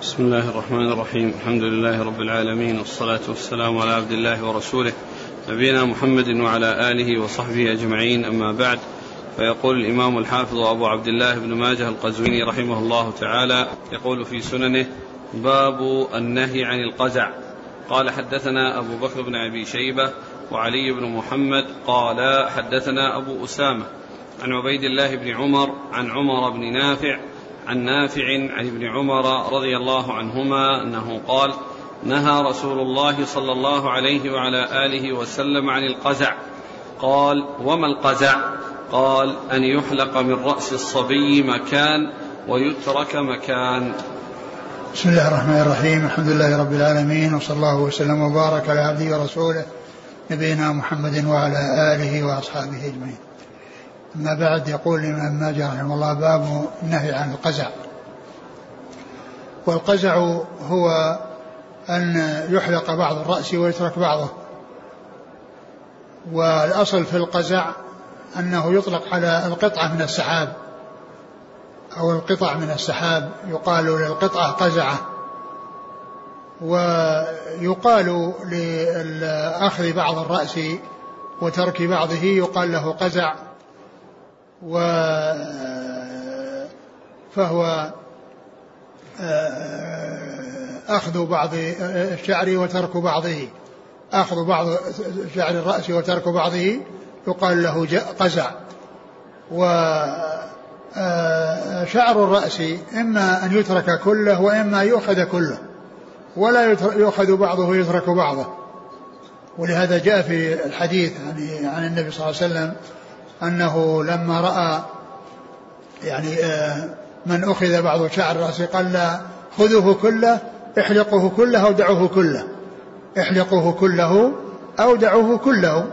بسم الله الرحمن الرحيم. الحمد لله رب العالمين والصلاة والسلام على عبد الله ورسوله نبينا محمد وعلى آله وصحبه أجمعين. أما بعد فيقول الإمام الحافظ أبو عبد الله بن ماجه القزويني رحمه الله تعالى يقول في سننه باب النهي عن القزع قال حدثنا أبو بكر بن أبي شيبة وعلي بن محمد قال حدثنا أبو أسامة عن عبيد الله بن عمر عن عمر بن نافع عن نافع عن ابن عمر رضي الله عنهما أنه قال نهى رسول الله صلى الله عليه وعلى آله وسلم عن القزع. قال وما القزع؟ قال أن يحلق من رأس الصبي مكان ويترك مكان. بسم الله الرحمن الرحيم. الحمد لله رب العالمين وصلى الله وسلم وبارك على عبده ورسوله نبينا محمد وعلى آله وأصحابه أجمعين. أما بعد يقول الإمام ماجه رحمه الله باب النهي عن القزع. والقزع هو أن يحلق بعض الرأس ويترك بعضه. والأصل في القزع أنه يطلق على القطعة من السحاب أو القطع من السحاب يقال للقطعة قزعة. ويقال لأخذ بعض الرأس وترك بعضه يقال له قزع. و فهو أخذ بعض الشعر وترك بعضه. أخذ بعض شعر الرأس وترك بعضه. يقال له قزع. وشعر الرأس إما أن يترك كله وإما يؤخذ كله. ولا يؤخذ بعضه ويترك بعضه. ولهذا جاء في الحديث يعني عن النبي صلى الله عليه وسلم أنه لما رأى يعني آه، من أخذ بعض شعر رأسه قال لا خذوه كله احلقوه كله أو دعوه كله. احلقوه كله أو دعوه كله.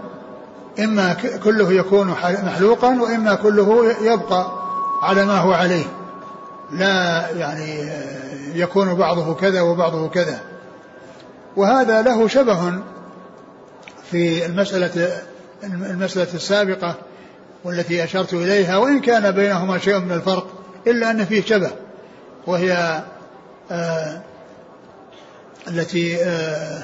إما كله يكون محلوقا وإما كله يبقى على ما هو عليه. لا يعني آه، يكون بعضه كذا وبعضه كذا. وهذا له شبه في المسألة المسألة السابقة. والتي أشرت إليها وإن كان بينهما شيء من الفرق إلا أن فيه شبه وهي آه التي آه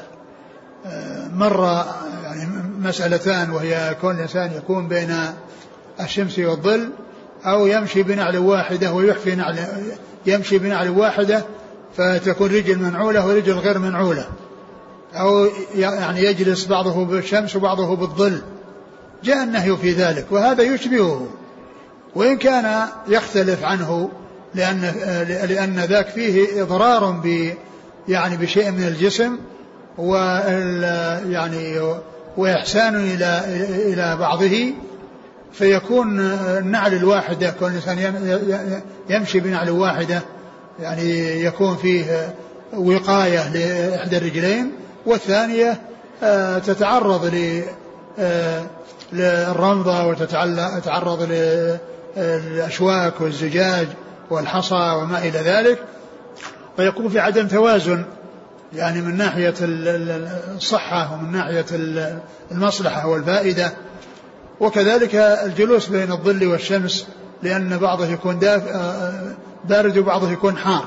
آه مر يعني مسألتان وهي كون الإنسان يكون بين الشمس والظل أو يمشي بنعل واحدة ويحفي نعل يمشي بنعل واحدة فتكون رجل منعولة ورجل غير منعولة. أو يعني يجلس بعضه بالشمس وبعضه بالظل. جاء النهي في ذلك وهذا يشبهه. وإن كان يختلف عنه لأن لأن ذاك فيه إضرار ب يعني بشيء من الجسم و يعني وإحسان إلى إلى بعضه فيكون النعل الواحدة كون الإنسان يمشي بنعل واحدة يعني يكون فيه وقاية لإحدى الرجلين والثانية آه، تتعرض ل آه، للرمضة وتتعرض للأشواك والزجاج والحصى وما إلى ذلك. فيكون في عدم توازن يعني من ناحية الصحة ومن ناحية المصلحة والفائدة. وكذلك الجلوس بين الظل والشمس لأن بعضه يكون بارد وبعضه يكون حار.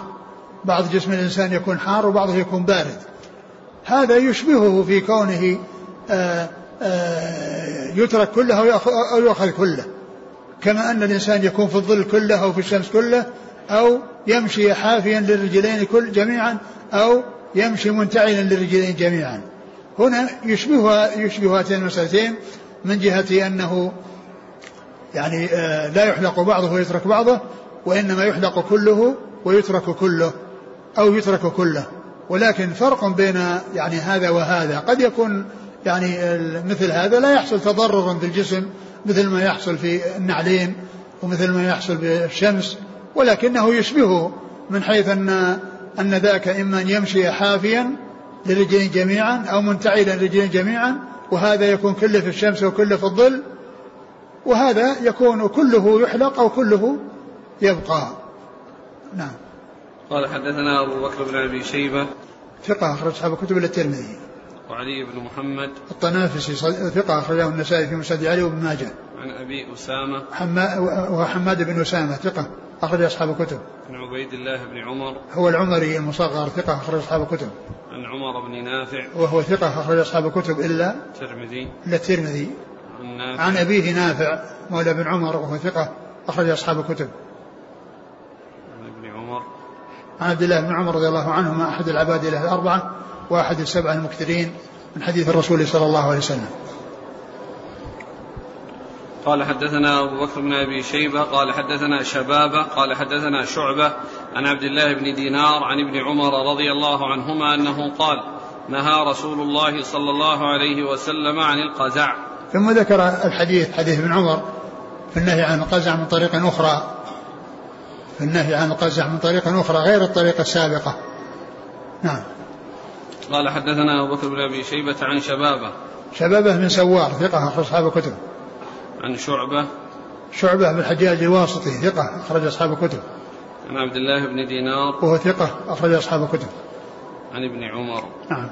بعض جسم الإنسان يكون حار وبعضه يكون بارد. هذا يشبهه في كونه آه آه، يترك كله أو يؤخذ كله. كما أن الإنسان يكون في الظل كله أو في الشمس كله أو يمشي حافيا للرجلين كل جميعا أو يمشي منتعلا للرجلين جميعا. هنا يشبه يشبه هاتين المسألتين من جهة أنه يعني آه، لا يحلق بعضه ويترك بعضه وإنما يحلق كله ويترك كله أو يترك كله. ولكن فرق بين يعني هذا وهذا. قد يكون يعني مثل هذا لا يحصل تضررا بالجسم مثل ما يحصل في النعلين ومثل ما يحصل بالشمس ولكنه يشبهه من حيث أن أن ذاك إما أن يمشي حافيا للرجلين جميعا أو منتعلا للرجلين جميعا وهذا يكون كله في الشمس وكله في الظل وهذا يكون كله يحلق أو كله يبقى. نعم. قال حدثنا أبو بكر بن أبي شيبة. ثقة أخرج أصحاب كتب الترمذي. وعلي بن محمد الطنافسي ثقة أخرجه النسائي في مسند علي وابن ماجه. عن أبي أسامة. حما وحماد بن أسامة ثقة أخرج أصحاب الكتب. عن عبيد الله بن عمر. هو العمري المصغر ثقة أخرج أصحاب الكتب. عن عمر بن نافع. وهو ثقة أخرج أصحاب الكتب إلا الترمذي. إلا الترمذي. عن نافع. عن أبيه نافع مولى بن عمر وهو ثقة أخرج أصحاب الكتب. عن ابن عمر. عن عبد الله بن عمر رضي الله عنهما أحد العباد الأربعة وأحد السبعة المكثرين من حديث الرسول صلى الله عليه وسلم. قال حدثنا أبو بكر بن أبي شيبة قال حدثنا شبابة قال حدثنا شعبة عن عبد الله بن دينار عن ابن عمر رضي الله عنهما أنه قال نهى رسول الله صلى الله عليه وسلم عن القزع. ثم ذكر الحديث حديث ابن عمر في النهي عن القزع من طريق أخرى. في النهي عن القزع من طريق أخرى غير الطريقة السابقة. نعم. قال حدثنا أبو بكر بن أبي شيبة عن شبابة. شبابة من سوار ثقة أخرج أصحاب الكتب. عن شعبة. شعبة بن الحجاج الواسطي ثقة أخرج أصحاب الكتب. عن عبد الله بن دينار. وهو ثقة أخرج أصحاب الكتب. عن ابن عمر. نعم.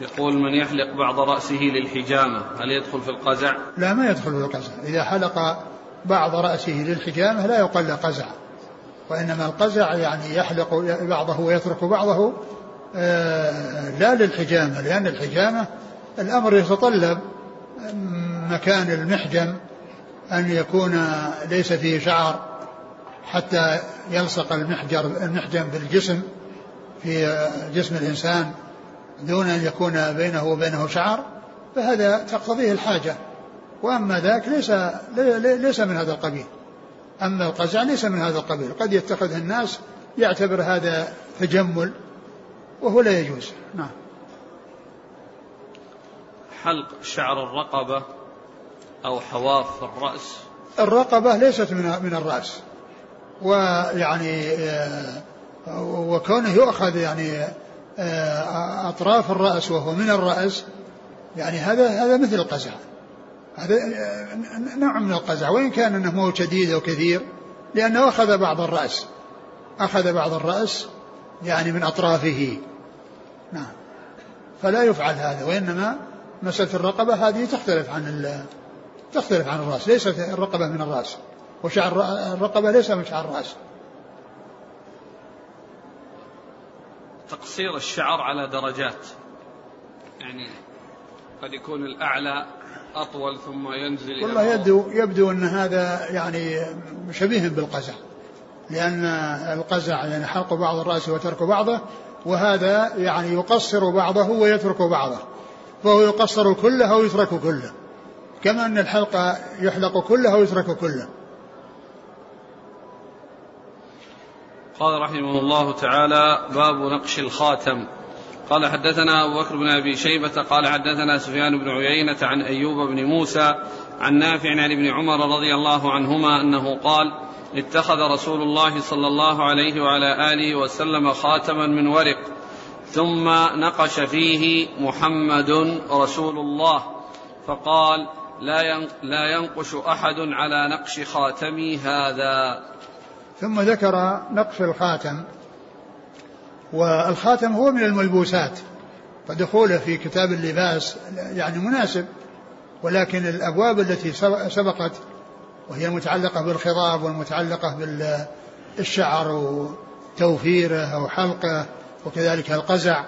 يقول من يحلق بعض رأسه للحجامة هل يدخل في القزع؟ لا ما يدخل في القزع. إذا حلق بعض رأسه للحجامة لا يقال له قزع وإنما القزع يعني يحلق بعضه ويترك بعضه آه، لا للحجامة لأن الحجامة الأمر يتطلب مكان المحجم أن يكون ليس فيه شعر حتى يلصق المحجر المحجم بالجسم في جسم الإنسان دون أن يكون بينه وبينه شعر فهذا تقتضيه الحاجة. وأما ذاك ليس ليس من هذا القبيل. أما القزع ليس من هذا القبيل. قد يتخذه الناس يعتبر هذا تجمل وهو لا يجوز. نعم. حلق شعر الرقبة أو حواف الرأس. الرقبة ليست من من الرأس. ويعني آه، وكونه يؤخذ يعني آه، أطراف الرأس وهو من الرأس يعني هذا هذا مثل القزع هذا نوع من القزع وإن كان أنه مو شديد أو كثير لأنه أخذ بعض الرأس. أخذ بعض الرأس يعني من أطرافه. نعم. فلا يفعل هذا وإنما مسألة الرقبة هذه تختلف عن تختلف عن الرأس. ليست الرقبة من الرأس. وشعر الرقبة ليس من شعر الرأس. تقصير الشعر على درجات. يعني قد يكون الأعلى أطول ثم ينزل والله يبدو يبدو أن هذا يعني شبيه بالقزع لأن القزع يعني حلق بعض الرأس وترك بعضه وهذا يعني يقصر بعضه ويترك بعضه. فهو يقصر كله ويترك كله. كما أن الحلق يحلق كله ويترك كله. قال رحمه الله تعالى باب نقش الخاتم. قال حدثنا أبو بكر بن أبي شيبة قال حدثنا سفيان بن عيينة عن أيوب بن موسى عن نافع عن ابن عمر رضي الله عنهما أنه قال اتخذ رسول الله صلى الله عليه وعلى آله وسلم خاتما من ورق ثم نقش فيه محمد رسول الله فقال لا ينقش أحد على نقش خاتمي هذا. ثم ذكر نقش الخاتم والخاتم هو من الملبوسات فدخوله في كتاب اللباس يعني مناسب ولكن الأبواب التي سبقت وهي المتعلقة بالخضاب والمتعلقة بالشعر وتوفيره أو حلقه وكذلك القزع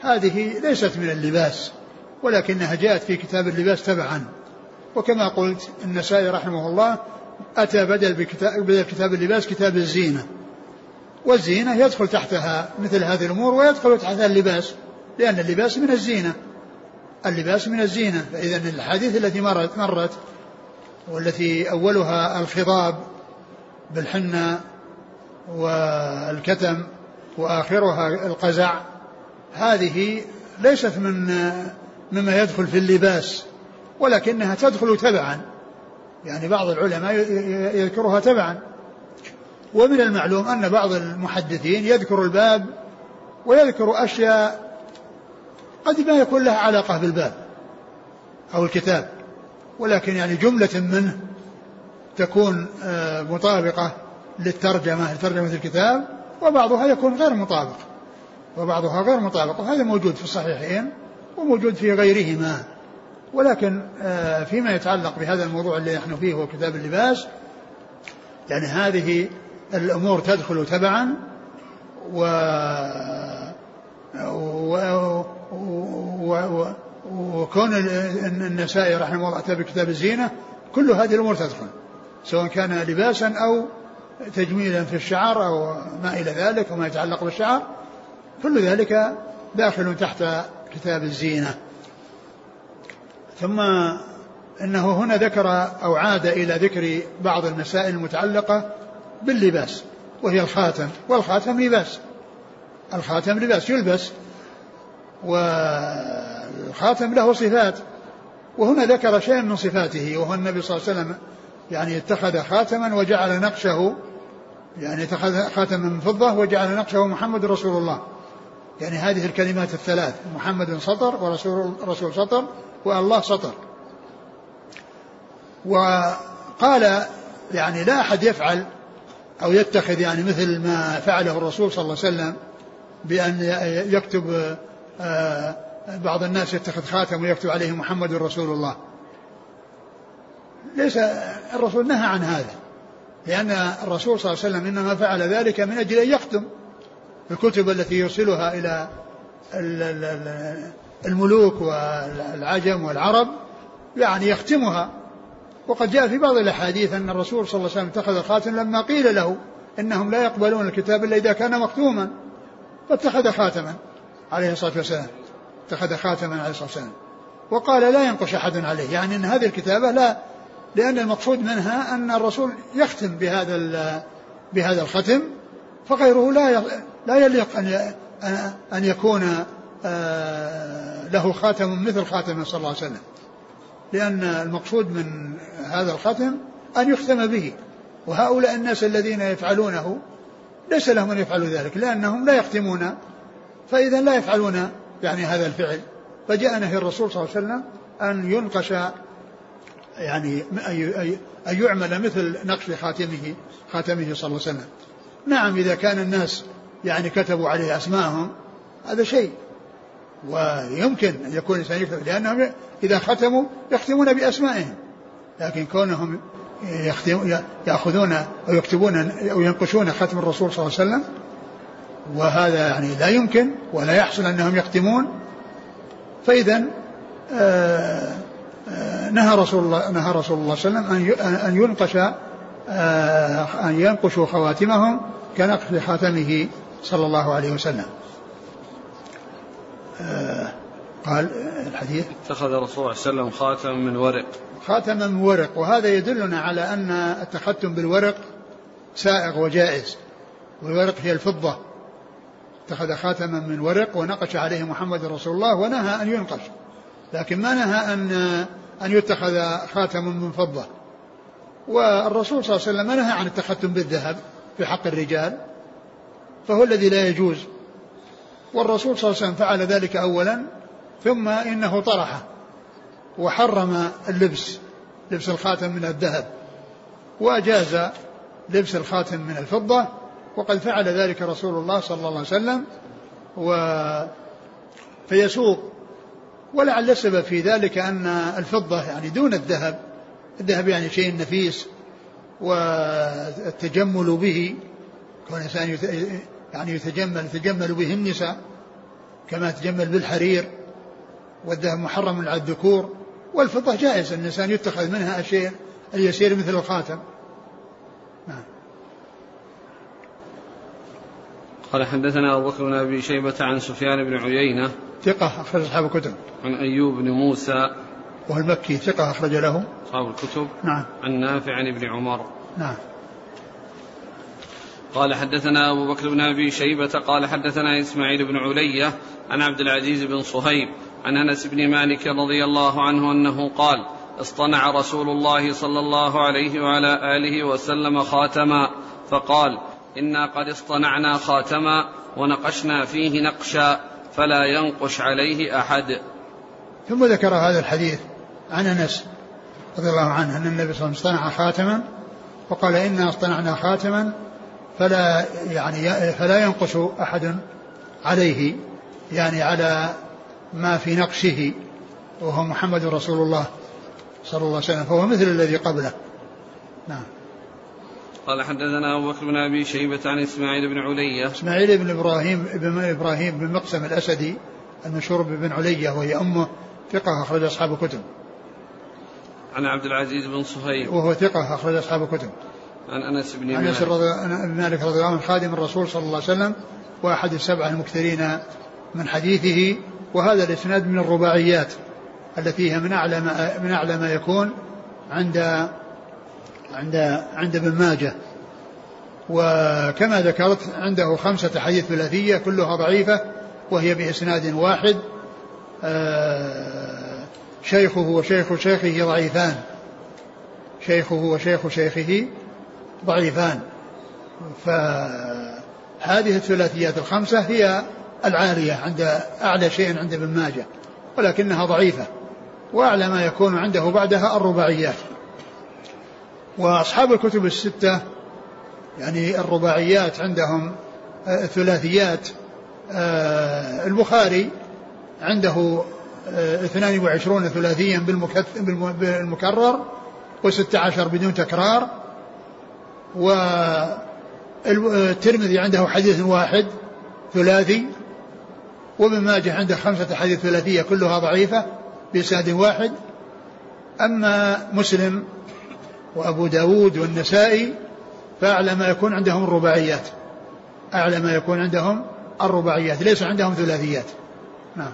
هذه ليست من اللباس ولكنها جاءت في كتاب اللباس تبعا. وكما قلت النسائي رحمه الله أتى بدل بدل كتاب اللباس كتاب الزينة. والزينة يدخل تحتها مثل هذه الأمور ويدخل تحتها اللباس لأن اللباس من الزينة. اللباس من الزينة. فإذا الحديث التي مرت مرت والتي أولها الخضاب بالحنة والكتم وآخرها القزع هذه ليست من مما يدخل في اللباس ولكنها تدخل تبعا. يعني بعض العلماء يذكرها تبعا. ومن المعلوم أن بعض المحدثين يذكر الباب ويذكر أشياء قد ما يكون لها علاقة بالباب أو الكتاب ولكن يعني جملة منه تكون آه، مطابقة للترجمة لترجمة الكتاب وبعضها يكون غير مطابق وبعضها غير مطابق وهذا موجود في الصحيحين وموجود في غيرهما. ولكن آه، فيما يتعلق بهذا الموضوع اللي نحن فيه هو كتاب اللباس يعني هذه الأمور تدخل تبعا و و... و... وكون النسائي رحمه الله أتى بكتاب الزينة كل هذه الأمور تدخل سواء كان لباسا أو تجميلا في الشعر أو ما إلى ذلك وما يتعلق بالشعر كل ذلك داخل تحت كتاب الزينة. ثم إنه هنا ذكر أو عاد إلى ذكر بعض المسائل المتعلقة باللباس وهي الخاتم والخاتم لباس الخاتم لباس يلبس والخاتم له صفات وهنا ذكر شيئا من صفاته وهو النبي صلى الله عليه وسلم يعني اتخذ خاتما وجعل نقشه يعني اتخذ خاتما من فضة وجعل نقشه محمد رسول الله. يعني هذه الكلمات الثلاث محمد سطر ورسول رسول سطر والله سطر. وقال يعني لا أحد يفعل أو يتخذ يعني مثل ما فعله الرسول صلى الله عليه وسلم بأن يكتب آه، بعض الناس يتخذ خاتم ويكتب عليه محمد رسول الله. ليس الرسول نهى عن هذا لأن الرسول صلى الله عليه وسلم إنما فعل ذلك من أجل أن يختم الكتب التي يرسلها إلى الملوك والعجم والعرب يعني يختمها. وقد جاء في بعض الأحاديث أن الرسول صلى الله عليه وسلم اتخذ خاتم لما قيل له إنهم لا يقبلون الكتاب إلا إذا كان مختوما فاتخذ خاتما عليه الصلاة والسلام اتخذ خاتما عليه الصلاة والسلام. وقال لا ينقش أحد عليه يعني أن هذه الكتابة لا لأن المقصود منها أن الرسول يختم بهذا بهذا الختم فغيره لا لا يليق أن أن يكون آه، له خاتم مثل خاتم صلى الله عليه وسلم. لأن المقصود من هذا الختم أن يختم به. وهؤلاء الناس الذين يفعلونه ليس لهم أن يفعلوا ذلك لأنهم لا يختمون. فإذا لا يفعلون يعني هذا الفعل. فجاء نهي الرسول صلى الله عليه وسلم أن ينقش يعني أن يعمل مثل نقش خاتمه خاتمه صلى الله عليه وسلم. نعم إذا كان الناس يعني كتبوا عليه أسماءهم هذا شيء. ويمكن أن يكون الإنسان يكتب لأنهم إذا ختموا يختمون بأسمائهم. لكن كونهم يأخذون أو يكتبون أو ينقشون ختم الرسول صلى الله عليه وسلم وهذا يعني لا يمكن ولا يحصل أنهم يختمون. فإذا آه، آه، نهى رسول الله نهى رسول الله صلى الله عليه وسلم أن ينقش آه، أن ينقشوا خواتمهم كنقش خاتمه صلى الله عليه وسلم. قال الحديث. اتخذ الرسول صلى الله عليه وسلم خاتما من ورق. خاتما من ورق. وهذا يدلنا على أن التختم بالورق سائغ وجائز. والورق هي الفضة. اتخذ خاتما من ورق ونقش عليه محمد رسول الله ونهى أن ينقش. لكن ما نهى أن أن يتخذ خاتم من فضة. والرسول صلى الله عليه وسلم نهى عن التختم بالذهب في حق الرجال. فهو الذي لا يجوز والرسول صلى الله عليه وسلم فعل ذلك أولا ثم إنه طرحه وحرم اللبس لبس الخاتم من الذهب وأجاز لبس الخاتم من الفضة وقد فعل ذلك رسول الله صلى الله عليه وسلم و فيسوق. ولعل السبب في ذلك أن الفضة يعني دون الذهب الذهب يعني شيء نفيس والتجمل به كون الإنسان يعني يتجمل يتجمل به النساء كما يتجمل بالحرير والذهب محرم على الذكور والفضة جائز الإنسان يتخذ منها الشيء اليسير مثل الخاتم. نعم. قال حدثنا أبو بكر بن أبي شيبة عن سفيان بن عيينة ثقة أخرج أصحاب الكتب. عن أيوب بن موسى وهو المكي ثقة أخرج له. أصحاب الكتب. نعم. عن نافع عن ابن عمر. نعم. قال حدثنا أبو بكر بن أبي شيبة قال حدثنا إسماعيل بن علية عن عبد العزيز بن صهيب عن أنس بن مالك رضي الله عنه أنه قال اصطنع رسول الله صلى الله عليه وعلى آله وسلم خاتما فقال إنا قد اصطنعنا خاتما ونقشنا فيه نقشا فلا ينقش عليه أحد. ثم ذكر هذا الحديث عن أنس رضي الله عنه أن النبي صلى الله عليه وسلم اصطنع خاتما وقال إنا اصطنعنا خاتما فلا يعني فلا ينقش أحد عليه يعني على ما في نقشه وهو محمد رسول الله صلى الله عليه وسلم فهو مثل الذي قبله. نعم. قال حدثنا أبو بكر بن أبي شيبة عن إسماعيل بن علية إسماعيل بن إبراهيم بن إبراهيم بن مقسم الأسدي المشهور بن علية وهي أمه ثقة أخرج أصحاب الكتب. عن عبد العزيز بن صهيب. وهو ثقة أخرج أصحاب الكتب. عن أنس بن عن بن مالك. رضي الله عنه خادم الرسول صلى الله عليه وسلم وأحد السبعة المكثرين من حديثه وهذا الإسناد من الرباعيات التي هي من أعلى ما من أعلى ما يكون عند عند عند ابن ماجه. وكما ذكرت عنده خمسة حديث ثلاثية كلها ضعيفة وهي بإسناد واحد. آه، شيخه وشيخ شيخه ضعيفان. شيخه وشيخ شيخه ضعيفان. فهذه الثلاثيات الخمسة هي العالية عند أعلى شيء عند ابن ماجه ولكنها ضعيفة وأعلى ما يكون عنده بعدها الرباعيات. وأصحاب الكتب الستة يعني الرباعيات عندهم آه، الثلاثيات آه، البخاري عنده 22 آه، ثلاثيا بالمكرر و16 بدون تكرار والترمذي عنده حديث واحد ثلاثي وابن ماجه عنده خمسة حديث ثلاثية كلها ضعيفة بإسناد واحد. أما مسلم وأبو داود والنسائي فأعلى ما يكون عندهم الرباعيات. أعلى ما يكون عندهم الرباعيات ليس عندهم ثلاثيات. نعم.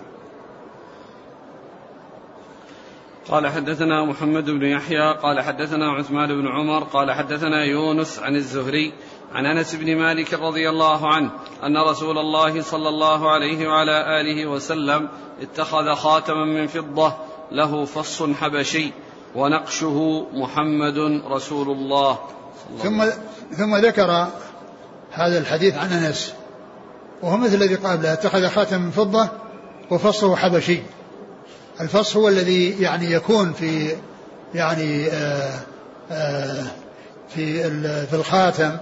قال حدثنا محمد بن يحيى قال حدثنا عثمان بن عمر قال حدثنا يونس عن الزهري عن أنس بن مالك رضي الله عنه أن رسول الله صلى الله عليه وعلى آله وسلم اتخذ خاتما من فضة له فص حبشي ونقشه محمد رسول الله. ثم ثم ذكر هذا الحديث عن أنس وهو مثل الذي قبله اتخذ خاتم من فضة وفصه حبشي. الفص هو الذي يعني يكون في يعني آه، آه، في في الخاتم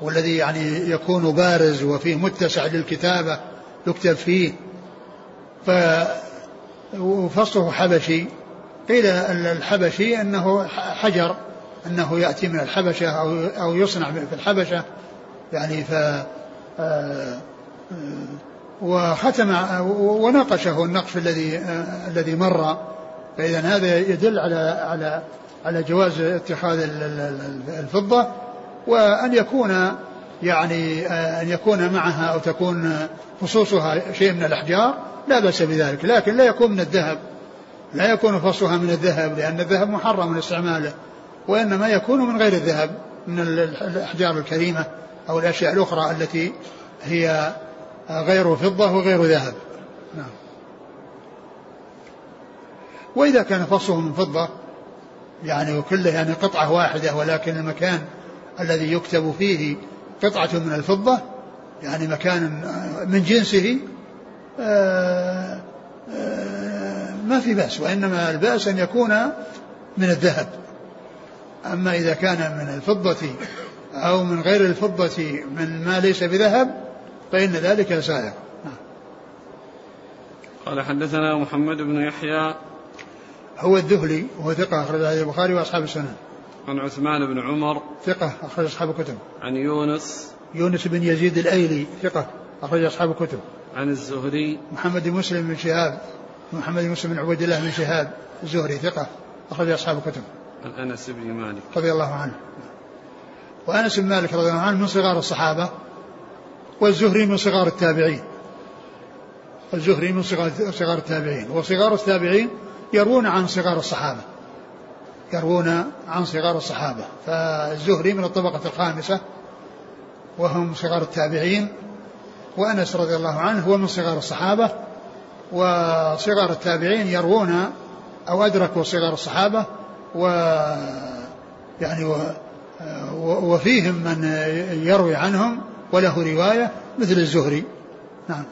والذي يعني يكون بارز وفيه متسع للكتابة يكتب فيه. ف وفصله حبشي. قيل الحبشي أنه حجر أنه يأتي من الحبشة أو أو يصنع في الحبشة. يعني ف آه، وختم وناقشه النقش الذي الذي مر. فإذا هذا يدل على على على جواز اتخاذ الفضة وأن يكون يعني أن يكون معها أو تكون فصوصها شيء من الأحجار لا بأس بذلك. لكن لا يكون من الذهب. لا يكون فصلها من الذهب لأن الذهب محرم من استعماله وإنما يكون من غير الذهب من الأحجار الكريمة أو الأشياء الأخرى التي هي غير فضة وغير ذهب. نعم. وإذا كان فصله من فضة يعني وكله يعني قطعة واحدة ولكن المكان الذي يكتب فيه قطعة من الفضة يعني مكان من جنسه آه، آه، ما في بأس وإنما البأس أن يكون من الذهب. أما إذا كان من الفضة أو من غير الفضة من ما ليس بذهب فإن ذلك سائغ. قال حدثنا محمد بن يحيى. هو الذهلي وهو ثقة أخرج البخاري وأصحاب السنن عن عثمان بن عمر. ثقة أخرج أصحاب الكتب. عن يونس. يونس بن يزيد الأيلي ثقة أخرج أصحاب الكتب. عن الزهري. محمد بن مسلم بن شهاب محمد بن مسلم بن عبيد الله بن شهاب الزهري ثقة أخرج أصحاب الكتب. عن أنس بن مالك. رضي الله عنه. وأنس بن مالك رضي الله عنه من صغار الصحابة. والزهري من صغار التابعين. الزهري من صغار صغار التابعين. وصغار التابعين يروون عن صغار الصحابة. يروون عن صغار الصحابة. فالزهري من الطبقة الخامسة وهم صغار التابعين وأنس رضي الله عنه هو من صغار الصحابة وصغار التابعين يروون أو أدركوا صغار الصحابة و يعني و وفيهم من يروي عنهم وله رواية مثل الزهري. نعم.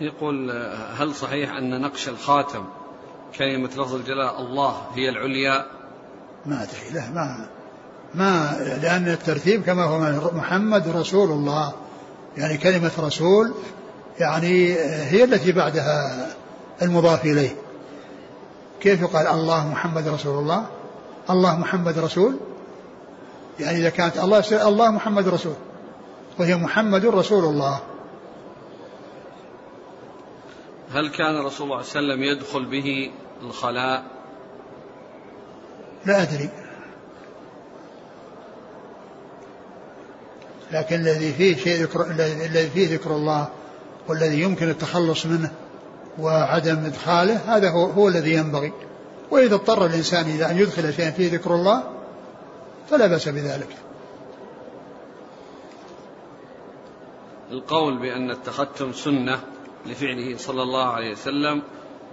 يقول هل صحيح أن نقش الخاتم كلمة لفظ الجلالة الله هي العليا؟ ما أدري. لا ما ما لأن الترتيب كما هو محمد رسول الله. يعني كلمة رسول يعني هي التي بعدها المضاف إليه. كيف يقال الله محمد رسول الله؟ الله محمد رسول. يعني إذا كانت الله الله محمد رسول وهي محمد رسول الله. هل كان رسول الله صلى الله عليه وسلم يدخل به الخلاء؟ لا أدري. لكن الذي فيه شيء ذكر الذي فيه ذكر الله والذي يمكن التخلص منه وعدم إدخاله هذا هو, هو الذي ينبغي. وإذا اضطر الإنسان إلى أن يدخل شيئا فيه ذكر الله فلا بأس بذلك. القول بأن التختم سنة لفعله صلى الله عليه وسلم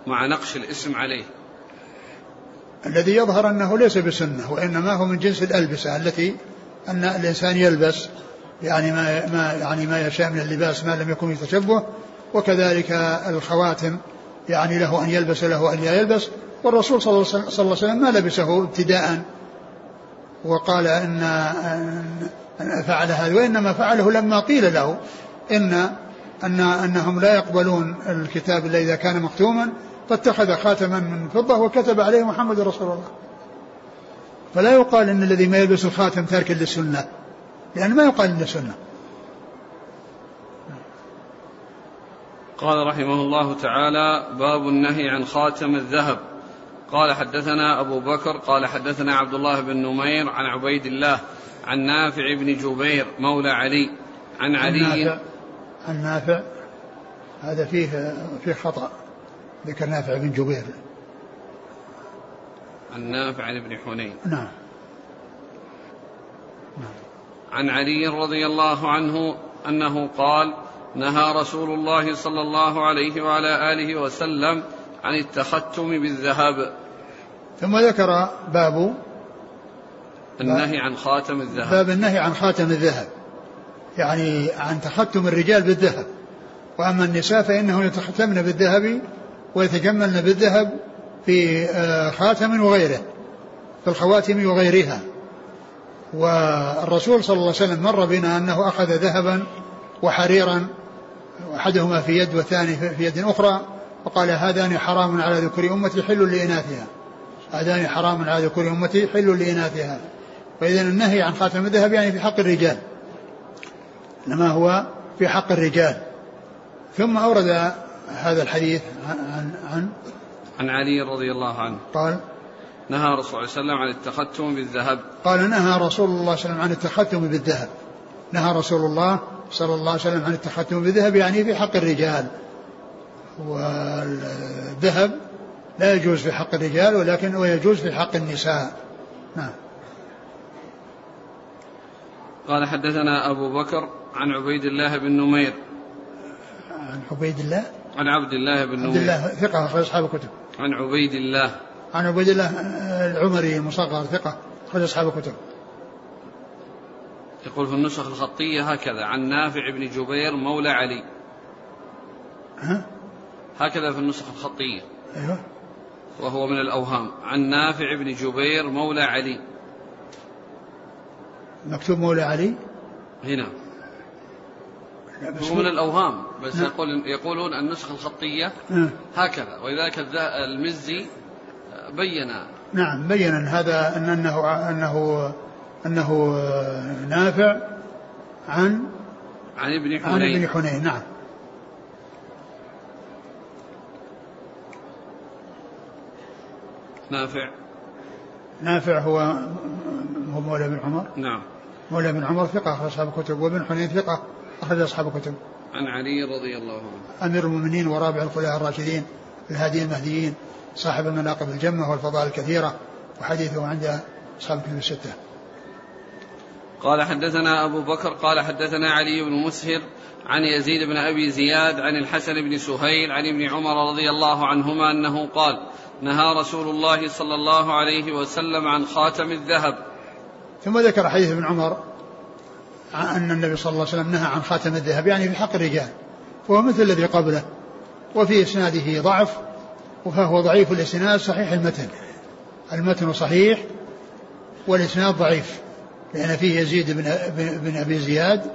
مع نقش الاسم عليه. الذي يظهر أنه ليس بسنة وإنما هو من جنس الألبسة التي أن الإنسان يلبس يعني ما ما يعني ما يشاء من اللباس ما لم يكن يتشبه وكذلك الخواتم يعني له أن يلبس له أن لا يلبس. والرسول صلى الله عليه وسلم ما لبسه ابتداء وقال إن فعل هذا وإنما فعله لما قيل له. إن أن أنهم لا يقبلون الكتاب إلا إذا كان مختوما فاتخذ خاتما من فضة وكتب عليه محمد رسول الله. فلا يقال أن الذي ما يلبس الخاتم تارك للسنة لأن ما يقال إنه سنة. قال رحمه الله تعالى باب النهي عن خاتم الذهب. قال حدثنا أبو بكر قال حدثنا عبد الله بن نمير عن عبيد الله عن نافع بن جبير مولى علي عن علي عن نافع. هذا فيه فيه خطأ ذكر نافع بن جبير. عن نافع عن ابن حنين. نعم. نعم. عن علي رضي الله عنه أنه قال نهى رسول الله صلى الله عليه وعلى آله وسلم عن التختم بالذهب. ثم ذكر باب النهي عن خاتم الذهب. باب النهي عن خاتم الذهب. يعني عن تختم الرجال بالذهب. وأما النساء فانه يتختمن بالذهب ويتجملن بالذهب في آه، خاتم وغيره في الخواتم وغيرها. والرسول صلى الله عليه وسلم مر بنا أنه أخذ ذهبا وحريرا أحدهما في يد والثاني في يد أخرى وقال هذان حرام على ذكر أمتي حل لإناثها. هذان حرام على ذكر أمتي حل لإناثها. فإذا النهي عن خاتم الذهب يعني في حق الرجال. إنما هو في حق الرجال. ثم أورد هذا الحديث عن عن عن علي رضي الله عنه. قال نهى رسول الله صلى الله عليه وسلم عن التختم بالذهب. قال نهى رسول الله صلى الله عليه وسلم عن التختم بالذهب. نهى رسول الله صلى الله عليه وسلم عن التختم بالذهب يعني في حق الرجال. والذهب لا يجوز في حق الرجال ولكن ويجوز في حق النساء. نعم. قال حدثنا أبو بكر عن عبيد الله بن نمير. عن عبيد الله؟ عن عبد الله بن نمير عبد الله ثقة في أصحاب الكتب. عن عبيد الله. عن عبيد الله العمري المصغر ثقة أخرج أصحاب الكتب. يقول في النسخ الخطية هكذا عن نافع بن جبير مولى علي. ها؟ هكذا في النسخ الخطية. أيوه. وهو من الأوهام. عن نافع بن جبير مولى علي. مكتوب مولى علي؟ هنا. هو من الأوهام. بس يقول يقولون النسخ الخطية هكذا. ولذلك المزي بين نعم بين هذا أن أنه أنه أنه نافع عن عن ابن حنين عن ابن حنين. نعم. نافع. نافع هو هو مولى بن عمر. نعم. مولى بن عمر ثقة أخرج أصحاب الكتب وابن حنين ثقة أخرج أصحاب الكتب. عن علي رضي الله عنه. أمير المؤمنين ورابع الخلفاء الراشدين الهادي المهديين صاحب المناقب الجمة والفضائل الكثيرة وحديثه عند أصحاب الكتب الستة. قال حدثنا أبو بكر قال حدثنا علي بن مسهر عن يزيد بن أبي زياد عن الحسن بن سهيل عن ابن عمر رضي الله عنهما أنه قال نهى رسول الله صلى الله عليه وسلم عن خاتم الذهب. ثم ذكر حديث ابن عمر أن النبي صلى الله عليه وسلم نهى عن خاتم الذهب يعني في حق الرجال وهو مثل الذي قبله وفي إسناده ضعف فهو ضعيف الإسناد صحيح المتن المتن صحيح والإسناد ضعيف. لأن فيه يزيد بن, بن أبي زياد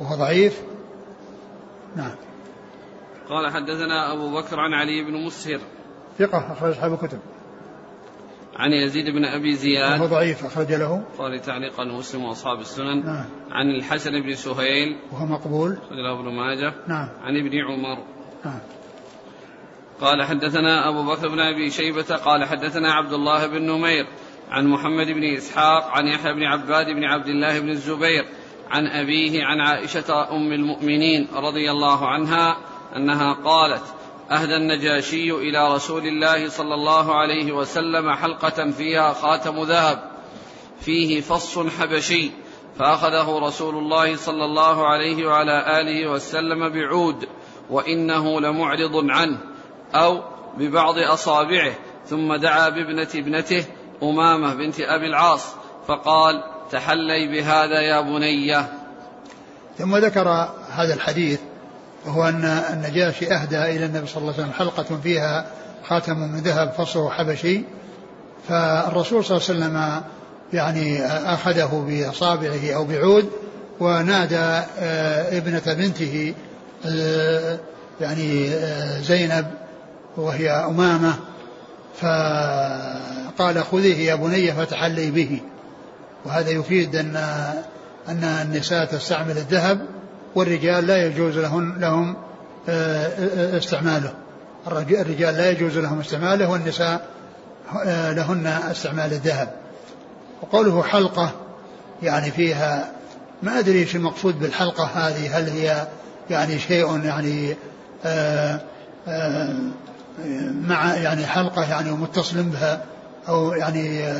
وهو ضعيف. نعم. قال حدثنا أبو بكر عن علي بن مسهر. ثقة أخرج أصحاب الكتب. عن يزيد بن أبي زياد. وهو ضعيف أخرج له. قال تعليقا مسلم وأصحاب السنن. نعم. عن الحسن بن سهيل. وهو مقبول. أخرج له ابن ماجه. نعم. عن ابن عمر. نعم. قال حدثنا أبو بكر بن أبي شيبة. قال حدثنا عبد الله بن نمير. عن محمد بن إسحاق عن يحيى بن عباد بن عبد الله بن الزبير عن أبيه عن عائشة أم المؤمنين رضي الله عنها أنها قالت أهدى النجاشي إلى رسول الله صلى الله عليه وسلم حلقة فيها خاتم ذهب فيه فص حبشي فأخذه رسول الله صلى الله عليه وعلى آله وسلم بعود وإنه لمعرض عنه أو ببعض أصابعه ثم دعا بابنة ابنته أمامة بنت أبي العاص فقال تحلي بهذا يا بني. ثم ذكر هذا الحديث وهو أن النجاشي أهدى إلى النبي صلى الله عليه وسلم حلقة فيها خاتم من ذهب فصه حبشي. فالرسول صلى الله عليه وسلم يعني أخذه بأصابعه أو بعود ونادى آه، ابنة بنته آه، يعني آه، زينب وهي أمامة فقال خذيه يا بني فتحلي به. وهذا يفيد أن أن النساء تستعمل الذهب والرجال لا يجوز لهن لهم آه، آه، استعماله. الرجال لا يجوز لهم استعماله والنساء آه، لهن استعمال الذهب. وقوله حلقة يعني فيها ما أدري إيش المقصود بالحلقة هذه هل هي يعني شيء يعني آآ آآ مع يعني حلقة يعني متصل بها أو يعني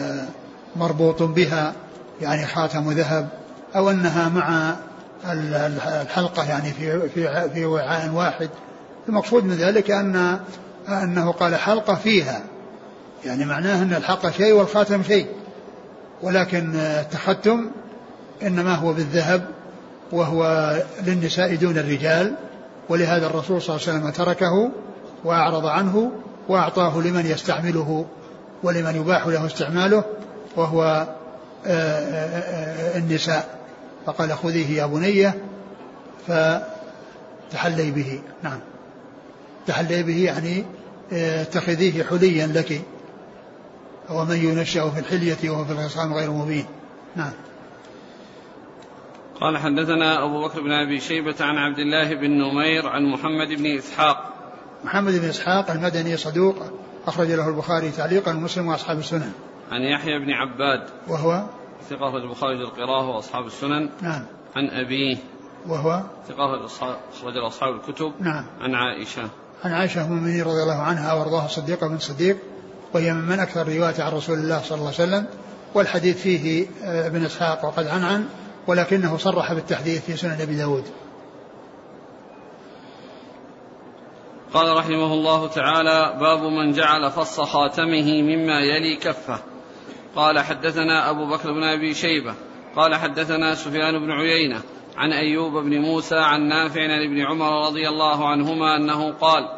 مربوط بها يعني خاتم ذهب أو أنها مع الحلقة يعني في في في وعاء واحد. المقصود من ذلك أن أنه قال حلقة فيها. يعني معناه أن الحلقة شيء والخاتم شيء. ولكن التختم إنما هو بالذهب وهو للنساء دون الرجال. ولهذا الرسول صلى الله عليه وسلم تركه وأعرض عنه وأعطاه لمن يستعمله ولمن يباح له استعماله وهو النساء. فقال خذيه يا بنية فتحلي به. نعم. تحلي به يعني اتخذيه حليا لك. ومن ينشأ في الحلية وهو في الخصام غير مبين. نعم. قال حدثنا أبو بكر بن أبي شيبة عن عبد الله بن نمير عن محمد بن إسحاق محمد بن إسحاق المدني صدوق أخرج له البخاري تعليقا ومسلم وأصحاب السنن. عن يحيى بن عباد وهو؟ ثقة أخرج البخاري القراءة وأصحاب السنن. نعم. عن أبيه وهو؟ ثقة أخرج أصحاب الكتب. نعم. عن عائشة. عن عائشة أم المؤمنين رضي الله عنها وأرضاها الصديقة بن صديق وهي من أكثر رواية عن رسول الله صلى الله عليه وسلم والحديث فيه ابن إسحاق وقد عن عن ولكنه صرح بالتحديث في سنن أبي داود. قال رحمه الله تعالى باب من جعل فص خاتمه مما يلي كفه. قال حدثنا أبو بكر بن أبي شيبة. قال حدثنا سفيان بن عيينة عن أيوب بن موسى عن نافع عن ابن عمر رضي الله عنهما أنه قال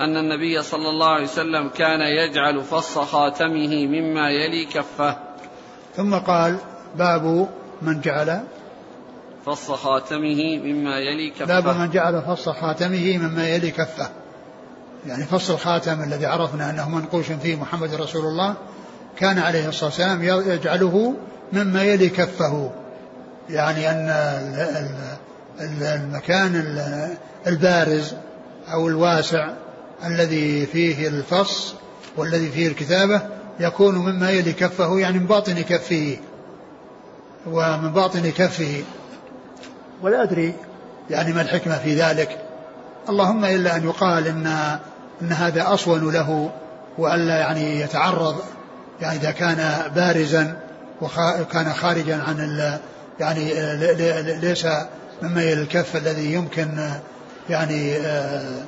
أن النبي صلى الله عليه وسلم كان يجعل فص خاتمه مما يلي كفه. ثم قال باب من جعل فص خاتمه مما يلي كفه. باب من جعل فص خاتمه مما يلي كفه. يعني فص الخاتم الذي عرفنا أنه منقوش فيه محمد رسول الله كان عليه الصلاة والسلام يجعله مما يلي كفه. يعني أن المكان البارز أو الواسع الذي فيه الفص والذي فيه الكتابة يكون مما يلي كفه يعني من باطن كفه. ومن باطن كفه. ولا أدري يعني ما الحكمة في ذلك. اللهم إلا أن يقال إن أن هذا أصون له وألا يعني يتعرض يعني إذا كان بارزا وكان خارجا عن ال يعني ليس مما الكف الذي يمكن يعني آه،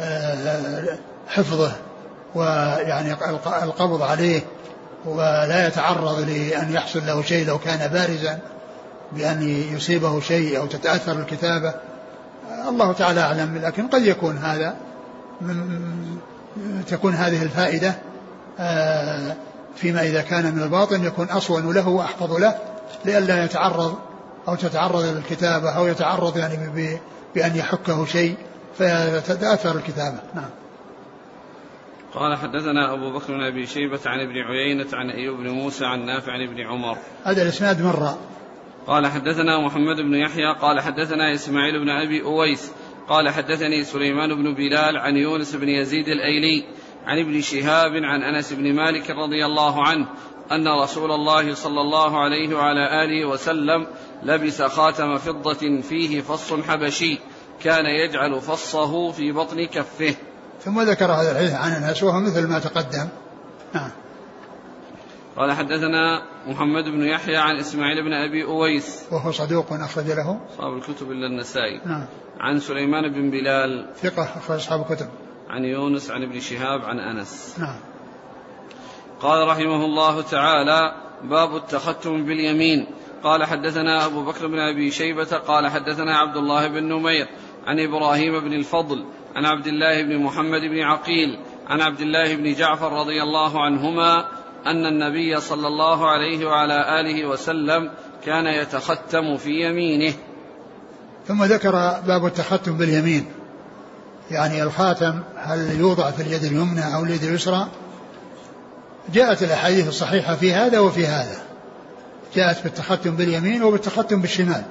آه، حفظه ويعني القبض عليه ولا يتعرض لأن يحصل له شيء لو كان بارزا بأن يصيبه شيء أو تتأثر الكتابة. الله تعالى أعلم لكن قد يكون هذا. تكون هذه الفائدة آه، فيما إذا كان من الباطن يكون أصون له وأحفظ له لئلا يتعرض أو تتعرض للكتابة أو يتعرض يعني بأن يحكه شيء فيتأثر الكتابة. نعم. قال حدثنا أبو بكر بن أبي شيبة عن ابن عيينة عن أيوب بن موسى عن نافع عن ابن عمر. هذا الإسناد مرة. قال حدثنا محمد بن يحيى قال حدثنا إسماعيل بن أبي أويس قال حدثني سليمان بن بلال عن يونس بن يزيد الأيلي عن ابن شهاب عن أنس بن مالك رضي الله عنه أن رسول الله صلى الله عليه وعلى آله وسلم لبس خاتم فضة فيه فص حبشي كان يجعل فصه في بطن كفه. ثم ذكر هذا الحديث عن أنس وهو مثل ما تقدم. نعم. قال حدثنا محمد بن يحيى عن إسماعيل بن أبي أويس. وهو صدوق أخرج له. أصحاب الكتب إلا النسائي. نعم. عن سليمان بن بلال. ثقة أخرج أصحاب الكتب. عن يونس عن ابن شهاب عن أنس. نعم. قال رحمه الله تعالى باب التختم باليمين. قال حدثنا أبو بكر بن أبي شيبة قال حدثنا عبد الله بن نمير عن إبراهيم بن الفضل عن عبد الله بن محمد بن عقيل عن عبد الله بن جعفر رضي الله عنهما أن النبي صلى الله عليه وعلى آله وسلم كان يتختم في يمينه. ثم ذكر باب التختم باليمين. يعني الخاتم هل يوضع في اليد اليمنى أو اليد اليسرى؟ جاءت الأحاديث الصحيحة في هذا وفي هذا. جاءت بالتختم باليمين وبالتختم بالشمال.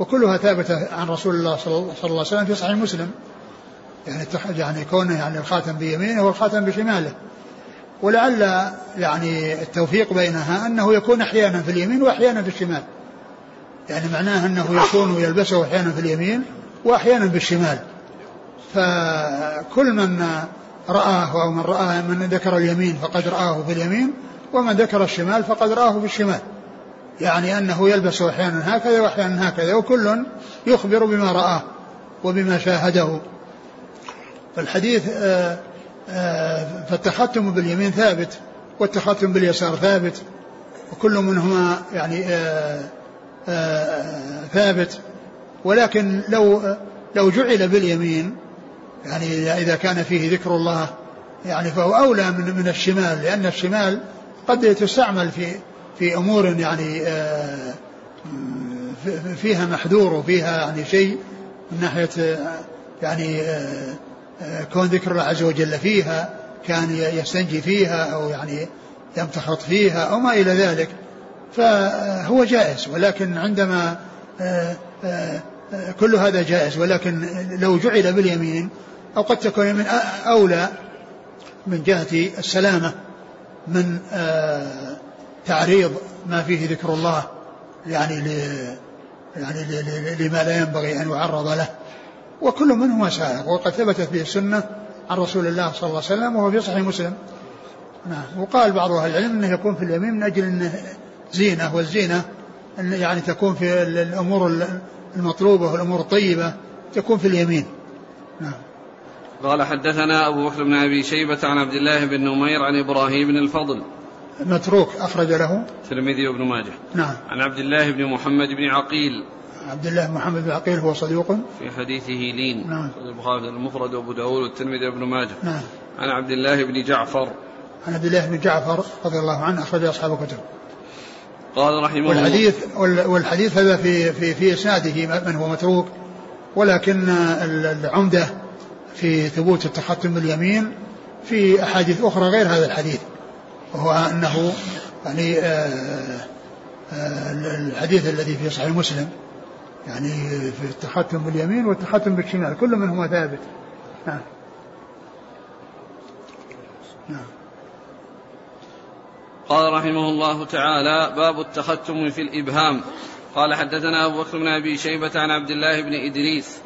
وكلها ثابتة عن رسول الله صلى الله عليه وسلم في صحيح مسلم. يعني يعني كونه يعني الخاتم بيمينه والخاتم بشماله. ولعل يعني التوفيق بينها أنه يكون أحيانا في اليمين وأحيانا في الشمال. يعني معناه أنه يكون يلبسه أحيانا في اليمين وأحيانا بالشمال فكل من رآه أو من رآه من ذكر اليمين فقد رآه في اليمين ومن ذكر الشمال فقد رآه في الشمال. يعني أنه يلبس أحيانا هكذا وأحيانا هكذا وكل يخبر بما رآه وبما شاهده. فالحديث آه، فالتختم باليمين ثابت والتختم باليسار ثابت وكل منهما يعني آه، ثابت. ولكن لو لو جعل باليمين يعني إذا كان فيه ذكر الله يعني فهو أولى من من الشمال لأن الشمال قد تستعمل في في أمور يعني فيها محذور وفيها يعني شيء من ناحية يعني كون ذكر الله عز وجل فيها كان يستنجي فيها أو يعني يمتخط فيها أو ما إلى ذلك فهو جائز. ولكن عندما آه، آه، كل هذا جائز. ولكن لو جعل باليمين أو قد تكون من أولى من جهة السلامة من آه، تعريض ما فيه ذكر الله يعني يعني لما لا ينبغي أن يعرض له. وكل منهما سائغ وقد ثبتت به السنة عن رسول الله صلى الله عليه وسلم وهو في صحيح مسلم. نعم. وقال بعض أهل العلم أنه يكون في اليمين من أجل أنه زينة والزينة أن يعني تكون في الأمور المطلوبة والأمور الطيبة تكون في اليمين. نعم. قال حدثنا أبو بكر بن أبي شيبة عن عبد الله بن نمير عن إبراهيم بن الفضل. متروك أخرج له. الترمذي وابن ماجه. نعم. عن عبد الله بن محمد بن عقيل عبد الله بن محمد بن عقيل هو صديق. في حديثه لين. نعم. البخاري المفرد وأبو داود والترمذي وابن ماجه. نعم. عن عبد الله بن جعفر. عن عبد الله بن جعفر رضي الله عنه أخرج أصحاب الكتب. قال رحمه والحديث والحديث هذا في في في إسناده من هو متروك ولكن العمدة في ثبوت التختم باليمين في أحاديث أخرى غير هذا الحديث. وهو أنه يعني آه، آه، الحديث الذي في صحيح مسلم. يعني في التختم باليمين والتختم بالشمال كل منهما ثابت. نعم. نعم. قال رحمه الله تعالى باب التختم في الإبهام. قال حدثنا أبو بكر بن أبي شيبة عن عبد الله بن إدريس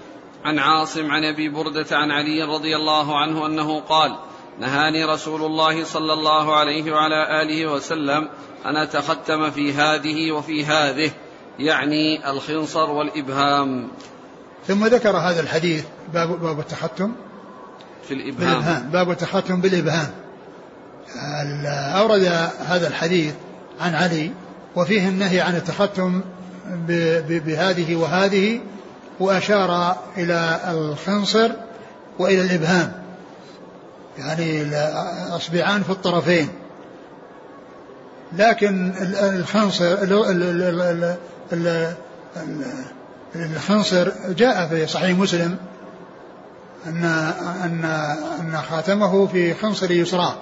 عن عاصم عن أبي بردة عن علي رضي الله عنه أنه قال نهاني رسول الله صلى الله عليه وعلى آله وسلم أن أتختم في هذه وفي هذه. يعني الخنصر والإبهام. ثم ذكر هذا الحديث باب باب التختم في الإبهام, بالإبهام باب التختم بالإبهام. أورد هذا الحديث عن علي وفيه النهي عن التختم بهذه وهذه وأشار إلى الخنصر وإلى الإبهام. يعني الأصبعان في الطرفين. لكن الخنصر الخنصر جاء في صحيح مسلم أن أن أن خاتمه في خنصر يسراه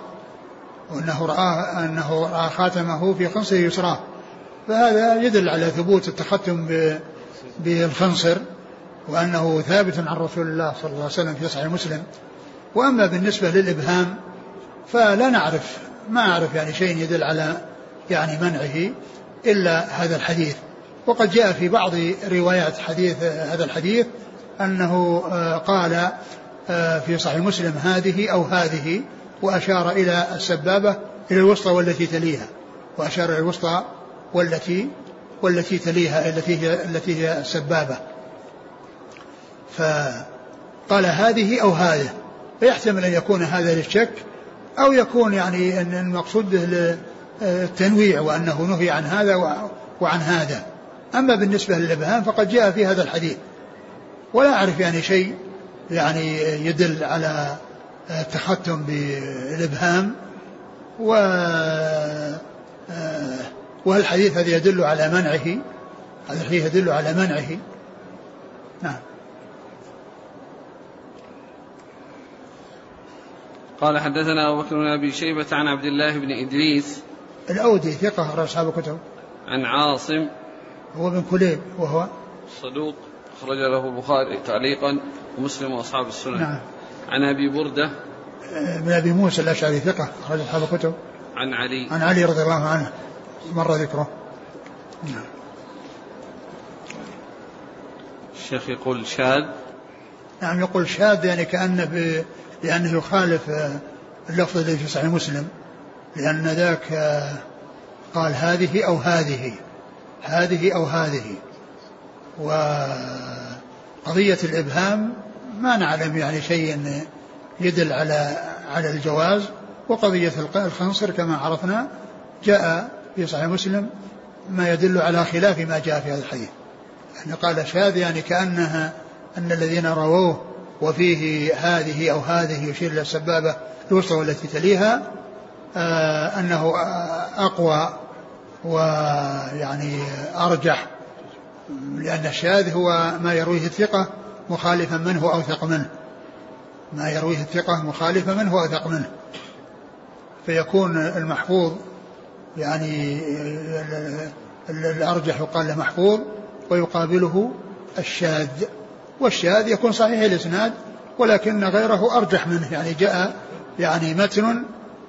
وأنه رأى أنه رأى خاتمه في خنصر يسراه. فهذا يدل على ثبوت التختم بالخنصر وأنه ثابت عن رسول الله صلى الله عليه وسلم في صحيح مسلم. وأما بالنسبة للإبهام فلا نعرف ما أعرف يعني شيء يدل على يعني منعه إلا هذا الحديث. وقد جاء في بعض روايات حديث هذا الحديث أنه آه، قال آه، في صحيح مسلم هذه أو هذه وأشار إلى السبابة إلى الوسطى والتي تليها. وأشار إلى الوسطى والتي والتي تليها التي هي التي هي السبابة. فقال هذه أو هذه. فيحتمل أن يكون هذا للشك أو يكون يعني أن المقصود به التنويع وأنه نهي عن هذا وعن هذا. أما بالنسبة للإبهام فقد جاء في هذا الحديث. ولا أعرف يعني شيء يعني يدل على التختم بالإبهام. و والحديث هذا يدل على منعه. هذا الحديث يدل على منعه. نعم. قال حدثنا أبو بكر بن أبي شيبة عن عبد الله بن إدريس الأودي ثقة أصحاب الكتب. عن عاصم هو بن كليب وهو صدوق أخرج له البخاري تعليقا ومسلم وأصحاب السنن نعم. عن أبي بردة. من أبي موسى الأشعري ثقة أخرج أصحاب الكتب. عن علي. عن علي رضي الله عنه مر ذكره. نعم. الشيخ يقول شاذ. نعم يقول شاذ يعني كأنه. لأنه يخالف آه، اللفظ الذي في صحيح مسلم لأن ذاك آه، قال هذه أو هذه. هذه أو هذه. وقضية الإبهام ما نعلم يعني شيء يدل على على الجواز. وقضية الخنصر كما عرفنا جاء في صحيح مسلم ما يدل على خلاف ما جاء في هذا الحديث. يعني قال شاذ يعني كأنها أن الذين رووه وفيه هذه أو هذه يشير إلى السبابة الوسطى والتي تليها آه أنه أقوى ويعني أرجح لأن الشاذ هو ما يرويه الثقة مخالفا منه أوثق منه. ما يرويه الثقة مخالفا منه أوثق منه. فيكون المحفوظ يعني الأرجح يقال له محفوظ ويقابله الشاذ. والشاذ يكون صحيح الإسناد ولكن غيره أرجح منه. يعني جاء يعني متن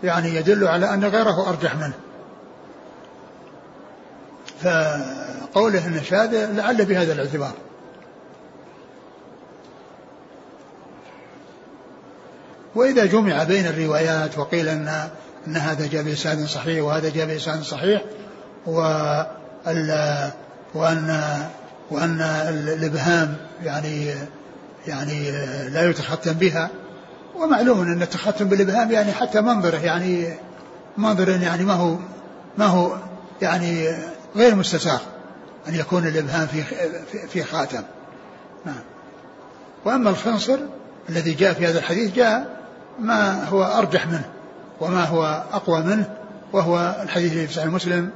يعني يدل على أن غيره أرجح منه. فقوله أن شاذ لعل بهذا الاعتبار. وإذا جمع بين الروايات وقيل أن أن هذا جاء بإسناد صحيح وهذا جاء بإسناد صحيح وأن وأن الإبهام يعني يعني لا يتختم بها. ومعلوم أن التختم بالإبهام يعني حتى منظره يعني منظر يعني ما هو ما هو يعني غير مستساغ أن يكون الإبهام في في خاتم. نعم. وأما الخنصر الذي جاء في هذا الحديث جاء ما هو أرجح منه وما هو أقوى منه وهو الحديث في صحيح مسلم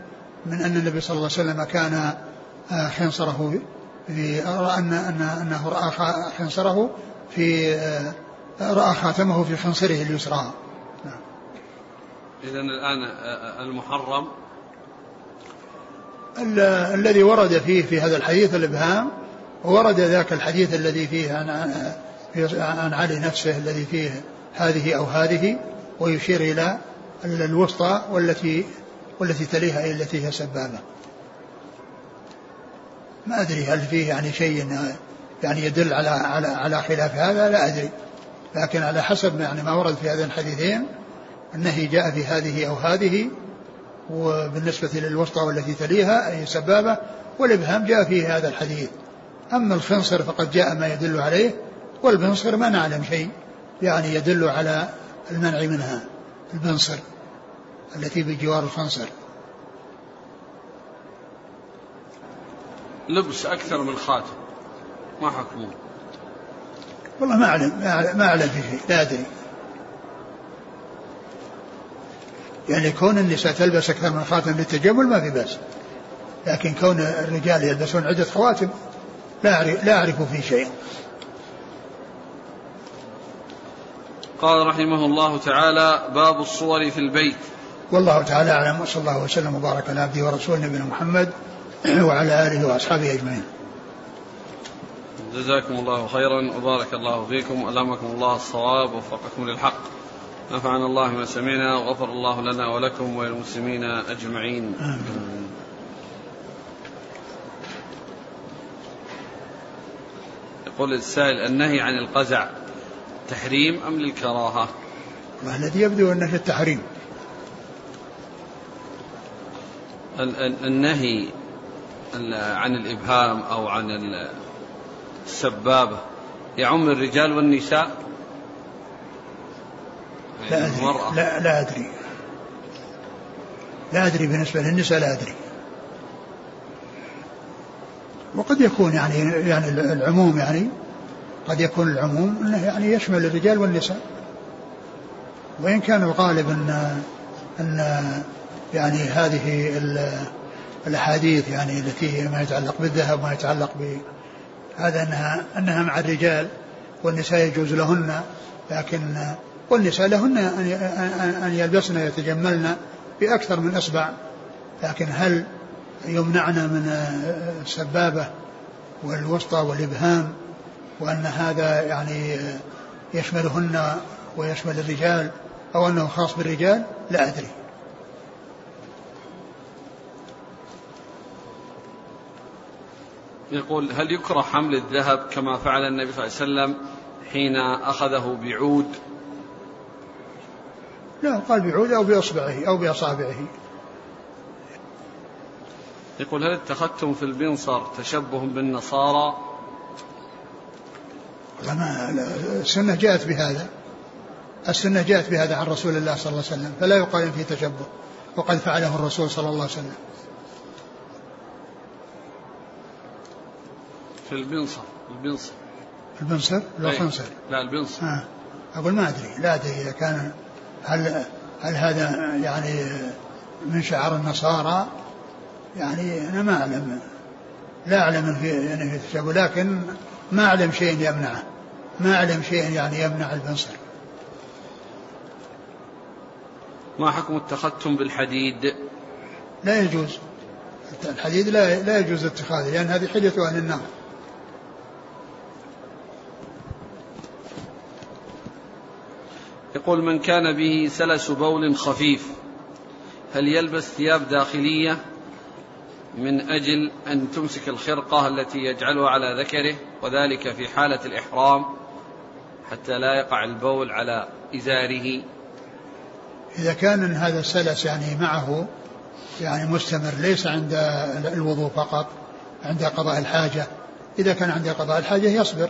من أن النبي صلى الله عليه وسلم كان آه، خنصره في رأى أن أنه رأى خنصره في آه، رأى خاتمه في خنصره اليسرى. نعم. إذا الآن آه، المحرم الذي ورد فيه في هذا الحديث الإبهام ورد ذاك الحديث الذي فيه عن عن علي نفسه الذي فيه هذه أو هذه ويشير إلى الوسطى والتي والتي تليها أي التي هي سبابة. ما أدري هل فيه يعني شيء يعني يدل على على على خلاف هذا؟ لا أدري. لكن على حسب يعني ما ورد في هذين الحديثين النهي جاء في هذه أو هذه وبالنسبة للوسطى والتي تليها أي سبابة والإبهام جاء فيه هذا الحديث. أما الخنصر فقد جاء ما يدل عليه والبنصر ما نعلم شيء يعني يدل على المنع منها البنصر التي بجوار الخنصر. لبس أكثر من خاتم ما حكمه؟ والله ما أعلم ما أعلم في شيء لا أدري. يعني كون النساء تلبس أكثر من خاتم للتجمل ما في بأس. لكن كون الرجال يلبسون عدة خواتم لا أعرف, لا أعرف فيه شيء. قال رحمه الله تعالى باب الصور في البيت. والله تعالى أعلم وصلى الله وسلم وبارك على عبده ورسوله نبينا محمد وعلى آله وأصحابه أجمعين. جزاكم الله خيرا وبارك الله فيكم وألهمكم الله الصواب ووفقكم للحق. نفعنا الله ما سمعنا وغفر الله لنا ولكم وللمسلمين أجمعين. آمين. يقول السائل النهي عن القزع تحريم أم للكراهة؟ الذي يبدو أنه التحريم النهي عن الإبهام أو عن السبابة يعم الرجال والنساء؟ لا أدري. لا, لا أدري. لا أدري بالنسبة للنساء لا أدري. وقد يكون يعني يعني العموم يعني قد يكون العموم إنه يعني يشمل الرجال والنساء. وإن كان الغالب أن أن يعني هذه الأحاديث يعني التي ما يتعلق بالذهب وما يتعلق بهذا أنها أنها مع الرجال والنساء يجوز لهن لكن والنساء لهن أن يلبسن يتجملن بأكثر من أصبع. لكن هل يمنعن من السبابة والوسطى والإبهام وأن هذا يعني يشملهن ويشمل الرجال أو أنه خاص بالرجال؟ لا أدري. يقول هل يكره حمل الذهب كما فعل النبي صلى الله عليه وسلم حين أخذه بعود لا قال بعود أو بإصبعه أو بأصابعه. يقول هل اتخذتم في البنصر تشبه بالنصارى؟ ما السنة جاءت بهذا. السنة جاءت بهذا عن رسول الله صلى الله عليه وسلم فلا يقال فيه تشبه وقد فعله الرسول صلى الله عليه وسلم. في البنصر البنصر. البنصر؟ لو خنصر لا البنصر. آه. أقول ما أدري لا أدري إذا كان هل هل هذا يعني من شعار النصارى؟ يعني أنا ما أعلم. لا أعلم في يعني في لكن ما أعلم شيء يمنعه. ما أعلم شيء يعني يمنع البنصر. ما حكم اتخذتم بالحديد؟ لا يجوز. الحديد لا لا يجوز اتخاذه لأن هذه حلية أهل النار. يقول من كان به سلس بول خفيف هل يلبس ثياب داخلية من أجل أن تمسك الخرقة التي يجعلها على ذكره؟ وذلك في حالة الإحرام حتى لا يقع البول على إزاره. إذا كان هذا السلس يعني معه يعني مستمر ليس عند الوضوء فقط عند قضاء الحاجة. إذا كان عند قضاء الحاجة يصبر.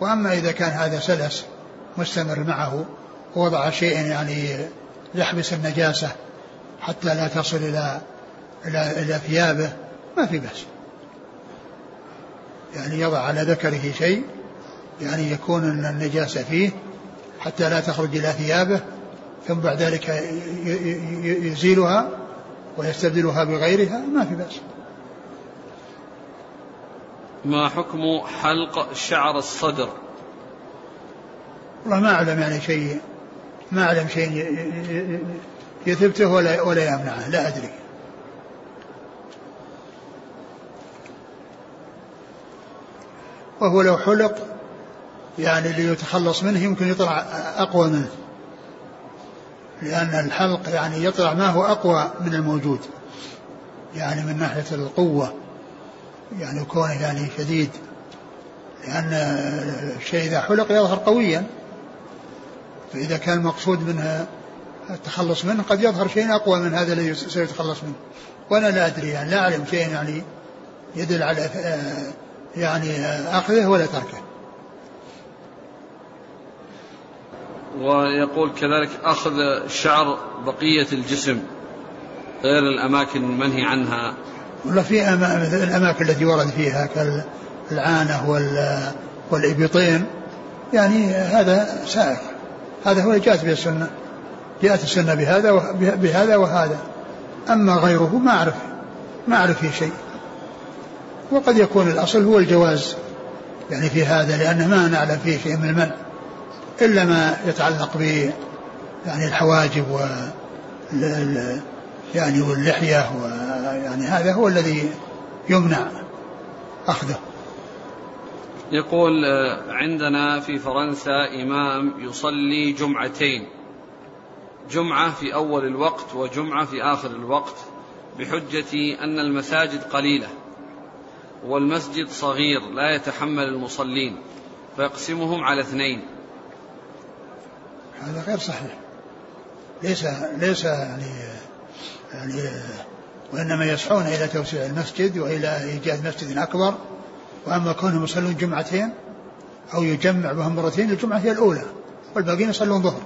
وأما إذا كان هذا سلس مستمر معه ووضع شيء يعني يحبس النجاسة حتى لا تصل إلى إلى إلى ثيابه ما في بأس. يعني يضع على ذكره شيء يعني يكون النجاسة فيه حتى لا تخرج إلى ثيابه ثم بعد ذلك يزيلها ويستبدلها بغيرها ما في بأس. ما حكم حلق شعر الصدر؟ والله ما أعلم يعني شيء ما أعلم شيء يثبته ولا ولا يمنعه لا أدري. وهو لو حلق يعني ليتخلص منه يمكن يطلع أقوى منه. لأن الحلق يعني يطلع ما هو أقوى من الموجود يعني من ناحية القوة يعني كونه يعني شديد. لأن الشيء إذا حلق يظهر قويا. فإذا كان المقصود منها التخلص منه قد يظهر شيء أقوى من هذا الذي سيتخلص منه. وأنا لا أدري يعني لا أعلم شيء يعني يدل على يعني أخذه ولا تركه. ويقول كذلك أخذ شعر بقية الجسم غير الأماكن المنهي عنها. ولا في الأماكن التي ورد فيها كالعانة والإبطين. يعني هذا سائر هذا هو جاءت به السنة جاءت السنة بهذا بهذا وهذا. أما غيره ما أعرف ما أعرف فيه شيء. وقد يكون الأصل هو الجواز. يعني في هذا لأنه ما نعلم فيه شيء من المنع. إلا ما يتعلق ب يعني الحواجب و يعني واللحية ويعني هذا هو الذي يمنع أخذه. يقول آه، عندنا في فرنسا إمام يصلي جمعتين. جمعة في أول الوقت وجمعة في آخر الوقت بحجة أن المساجد قليلة والمسجد صغير لا يتحمل المصلين فيقسمهم على اثنين. هذا غير صحيح. ليس ليس يعني يعني وإنما يسعون إلى توسيع المسجد وإلى إيجاد مسجد أكبر. وأما كونهم يصلون جمعتين أو يجمع بهم مرتين الجمعة هي الأولى والباقيين يصلون ظهر.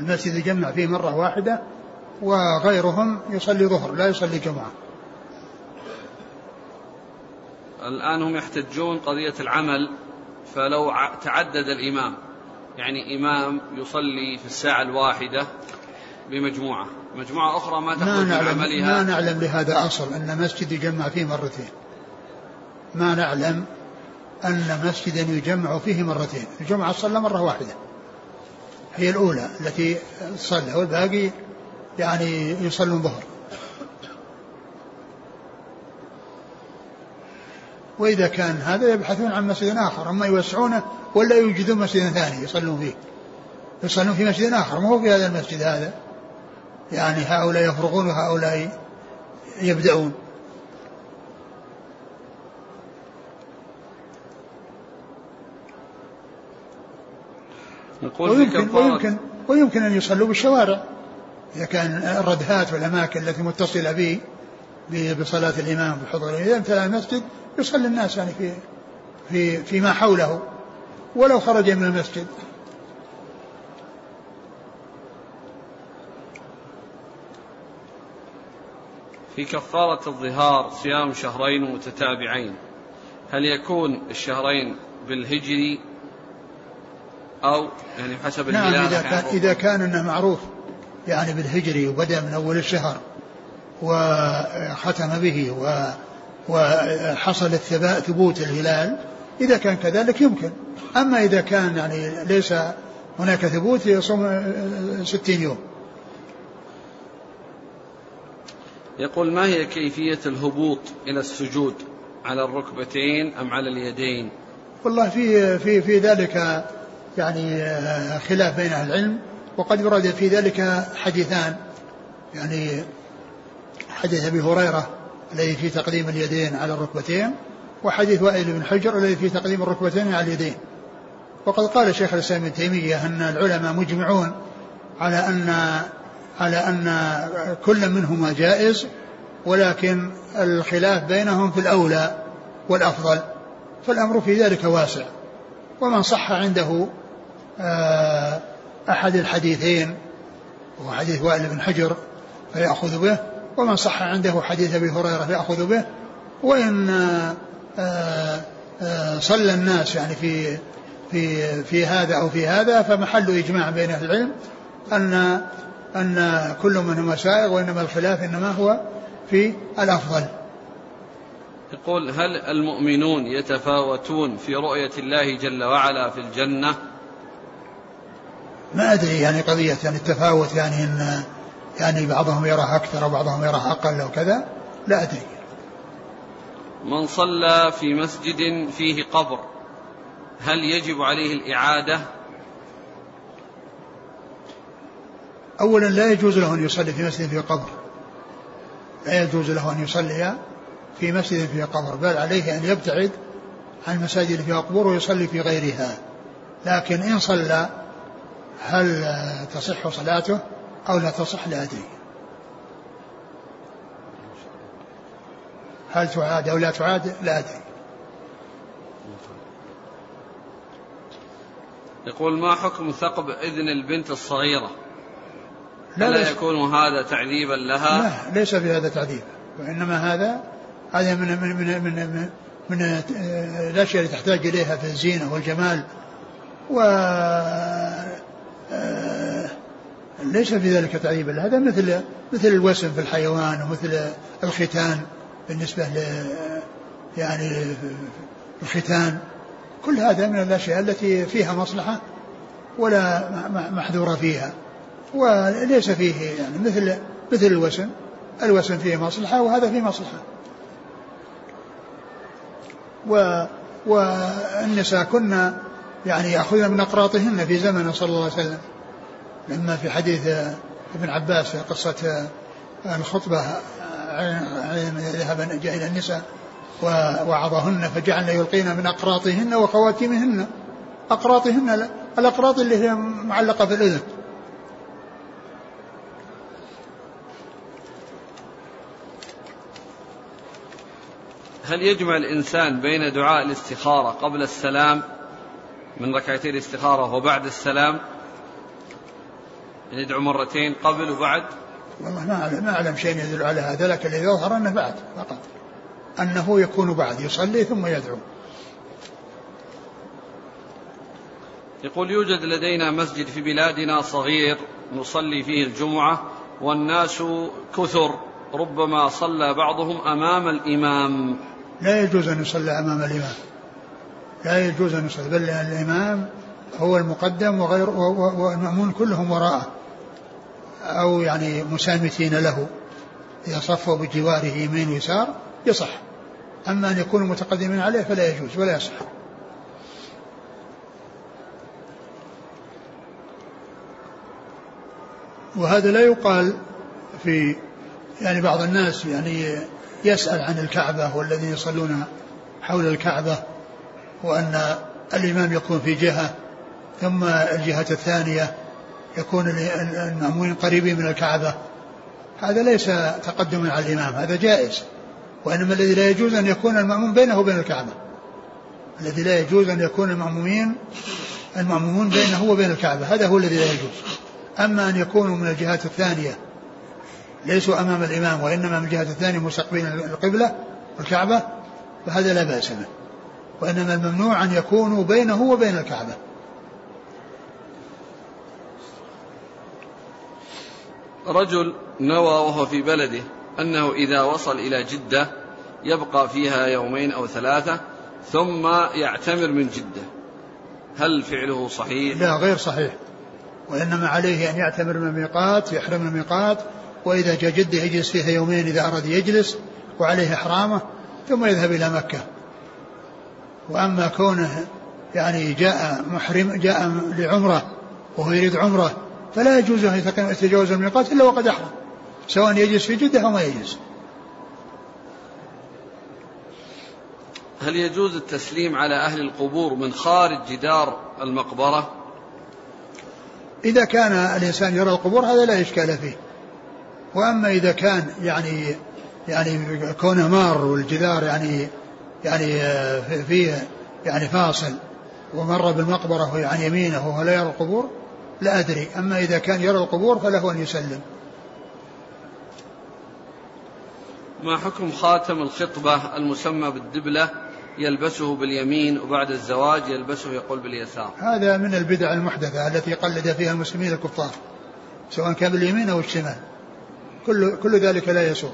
المسجد يجمع فيه مرة واحدة وغيرهم يصلي ظهر لا يصلي جمعة. الآن هم يحتجون قضية العمل فلو تعدد الإمام يعني إمام يصلي في الساعة الواحدة بمجموعة. مجموعة أخرى ما تخرج من عملها ما نعلم لهذا أصل أن مسجد يجمع فيه مرتين. ما نعلم أن مسجدا يجمع فيه مرتين الجمعة صلى مرة واحدة هي الأولى التي صلى والباقي يعني يصلون ظهر وإذا كان هذا يبحثون عن مسجد آخر أما يوسعونه ولا يوجدون مسجد ثاني يصلون فيه. يصلون في مسجد آخر ما هو في هذا المسجد هذا؟ يعني هؤلاء يفرغون وهؤلاء يبدأون. ويمكن, ويمكن, ويمكن أن يصلوا بالشوارع إذا كان الردهات والأماكن التي متصلة به بصلاة الإمام بحضور إذا امتلأ المسجد يصلي الناس يعني في في فيما حوله ولو خرج من المسجد. في كفارة الظهار صيام شهرين متتابعين هل يكون الشهرين بالهجري أو يعني حسب نعم إذا كان, إذا كان أنه معروف يعني بالهجري وبدأ من أول الشهر وختم به و وحصل ثبوت الهلال إذا كان كذلك يمكن. أما إذا كان يعني ليس هناك ثبوت يصوم ستين يوم. يقول ما هي كيفية الهبوط إلى السجود؟ على الركبتين أم على اليدين؟ والله في في في ذلك يعني خلاف بين أهل العلم وقد ورد في ذلك حديثان. يعني حديث أبي هريرة الذي في تقديم اليدين على الركبتين وحديث وائل بن حجر الذي في تقديم الركبتين على اليدين. وقد قال شيخ الإسلام ابن تيمية أن العلماء مجمعون على أن على أن كل منهما جائز ولكن الخلاف بينهم في الأولى والأفضل فالأمر في ذلك واسع. ومن صح عنده آه، أحد الحديثين وهو حديث وائل بن حجر فيأخذ به ومن صح عنده حديث أبي هريرة ياخذ به وإن آه، آه، صلى الناس يعني في في في هذا أو في هذا فمحل إجماع بين أهل العلم أن أن كل منهما سائغ وإنما الخلاف إنما هو في الأفضل. يقول هل المؤمنون يتفاوتون في رؤية الله جل وعلا في الجنة؟ ما أدري يعني قضية يعني التفاوت يعني إن يعني بعضهم يراه أكثر وبعضهم يراه أقل وكذا لا أدري. من صلى في مسجد فيه قبر هل يجب عليه الإعادة؟ أولا لا يجوز له أن يصلي في مسجد فيه قبر. لا يجوز له أن يصلي في مسجد فيه قبر بل عليه أن يبتعد عن المساجد اللي فيها قبور ويصلي في غيرها. لكن إن صلى هل تصح صلاته أو لا تصح لا أدري. هل تعاد أو لا تعاد؟ لا أدري. يقول ما حكم ثقب إذن البنت الصغيرة؟ لا, لا يكون هذا تعذيبا لها؟ لا ليس في هذا تعذيب وإنما هذا هذا من من من من, من, من الأشياء اللي تحتاج إليها في الزينة والجمال و آه، ليس في ذلك تعيب هذا مثل مثل الوسم في الحيوان ومثل الختان بالنسبة ل يعني الختان. كل هذا من الأشياء التي فيها مصلحة ولا محذور فيها. وليس فيه يعني مثل مثل الوسم. الوسم فيه مصلحة وهذا فيه مصلحة. و والنساء كنا يعني يأخذن من أقراطهن في زمن صلى الله عليه وسلم. لما في حديث ابن عباس في قصة الخطبة ذهب جاء إلى النساء ووعظهن فجعلن يلقين من أقراطهن وخواتمهن أقراطهن الأقراط اللي هي معلقة في الأذن. هل يجمع الإنسان بين دعاء الاستخارة قبل السلام من ركعتي الاستخارة وبعد السلام يدعو مرتين قبل وبعد؟ والله ما أعلم ما أعلم شيء يدل على هذا لكن الذي يظهر أنه بعد فقط. أنه يكون بعد يصلي ثم يدعو. يقول يوجد لدينا مسجد في بلادنا صغير نصلي فيه الجمعة والناس كثر ربما صلى بعضهم أمام الإمام. لا يجوز أن يصلى أمام الإمام. لا يجوز أن يصلي بل الإمام هو المقدم وغير والمأمون كلهم وراءه أو يعني مسامتين له إذا صفوا بجواره يمين ويسار يصح. أما أن يكونوا متقدمين عليه فلا يجوز ولا يصح. وهذا لا يقال في يعني بعض الناس يعني يسأل عن الكعبة والذين يصلون حول الكعبة. وأن الإمام يكون في جهة ثم الجهة الثانية يكون المأمومين قريبين من الكعبة. هذا ليس تقدما على الإمام هذا جائز. وإنما الذي لا يجوز أن يكون المأموم بينه وبين الكعبة. الذي لا يجوز أن يكون المأمومين المأمومون بينه وبين الكعبة هذا هو الذي لا يجوز. أما أن يكونوا من الجهات الثانية ليسوا أمام الإمام وإنما من الجهة الثانية مستقبلين القبلة والكعبة فهذا لا بأس به. وإنما الممنوع أن يكونوا بينه وبين الكعبة. رجل نوى وهو في بلده أنه إذا وصل إلى جدة يبقى فيها يومين أو ثلاثة ثم يعتمر من جدة. هل فعله صحيح؟ لا غير صحيح. وإنما عليه أن يعتمر من الميقات يحرم من الميقات وإذا جاء جدة يجلس فيها يومين إذا أراد يجلس وعليه إحرامه ثم يذهب إلى مكة. وأما كونه يعني جاء محرم جاء لعمرة وهو يريد عمرة فلا يجوز أن يتجاوز الميقات إلا وقد أحرم. سواء يجلس في جدة أو ما يجلس. هل يجوز التسليم على أهل القبور من خارج جدار المقبرة؟ إذا كان الإنسان يرى القبور هذا لا إشكال فيه. وأما إذا كان يعني يعني كونه مار والجدار يعني يعني آه، فيه يعني فاصل ومر بالمقبرة عن يعني يمينه وهو لا يرى القبور؟ لا أدري. أما إذا كان يرى القبور فله أن يسلم. ما حكم خاتم الخطبة المسمى بالدبلة يلبسه باليمين وبعد الزواج يلبسه يقول باليسار؟ هذا من البدع المحدثة التي قلد فيها المسلمين الكفار سواء كان باليمين أو الشمال. كل, كل ذلك لا يسوء.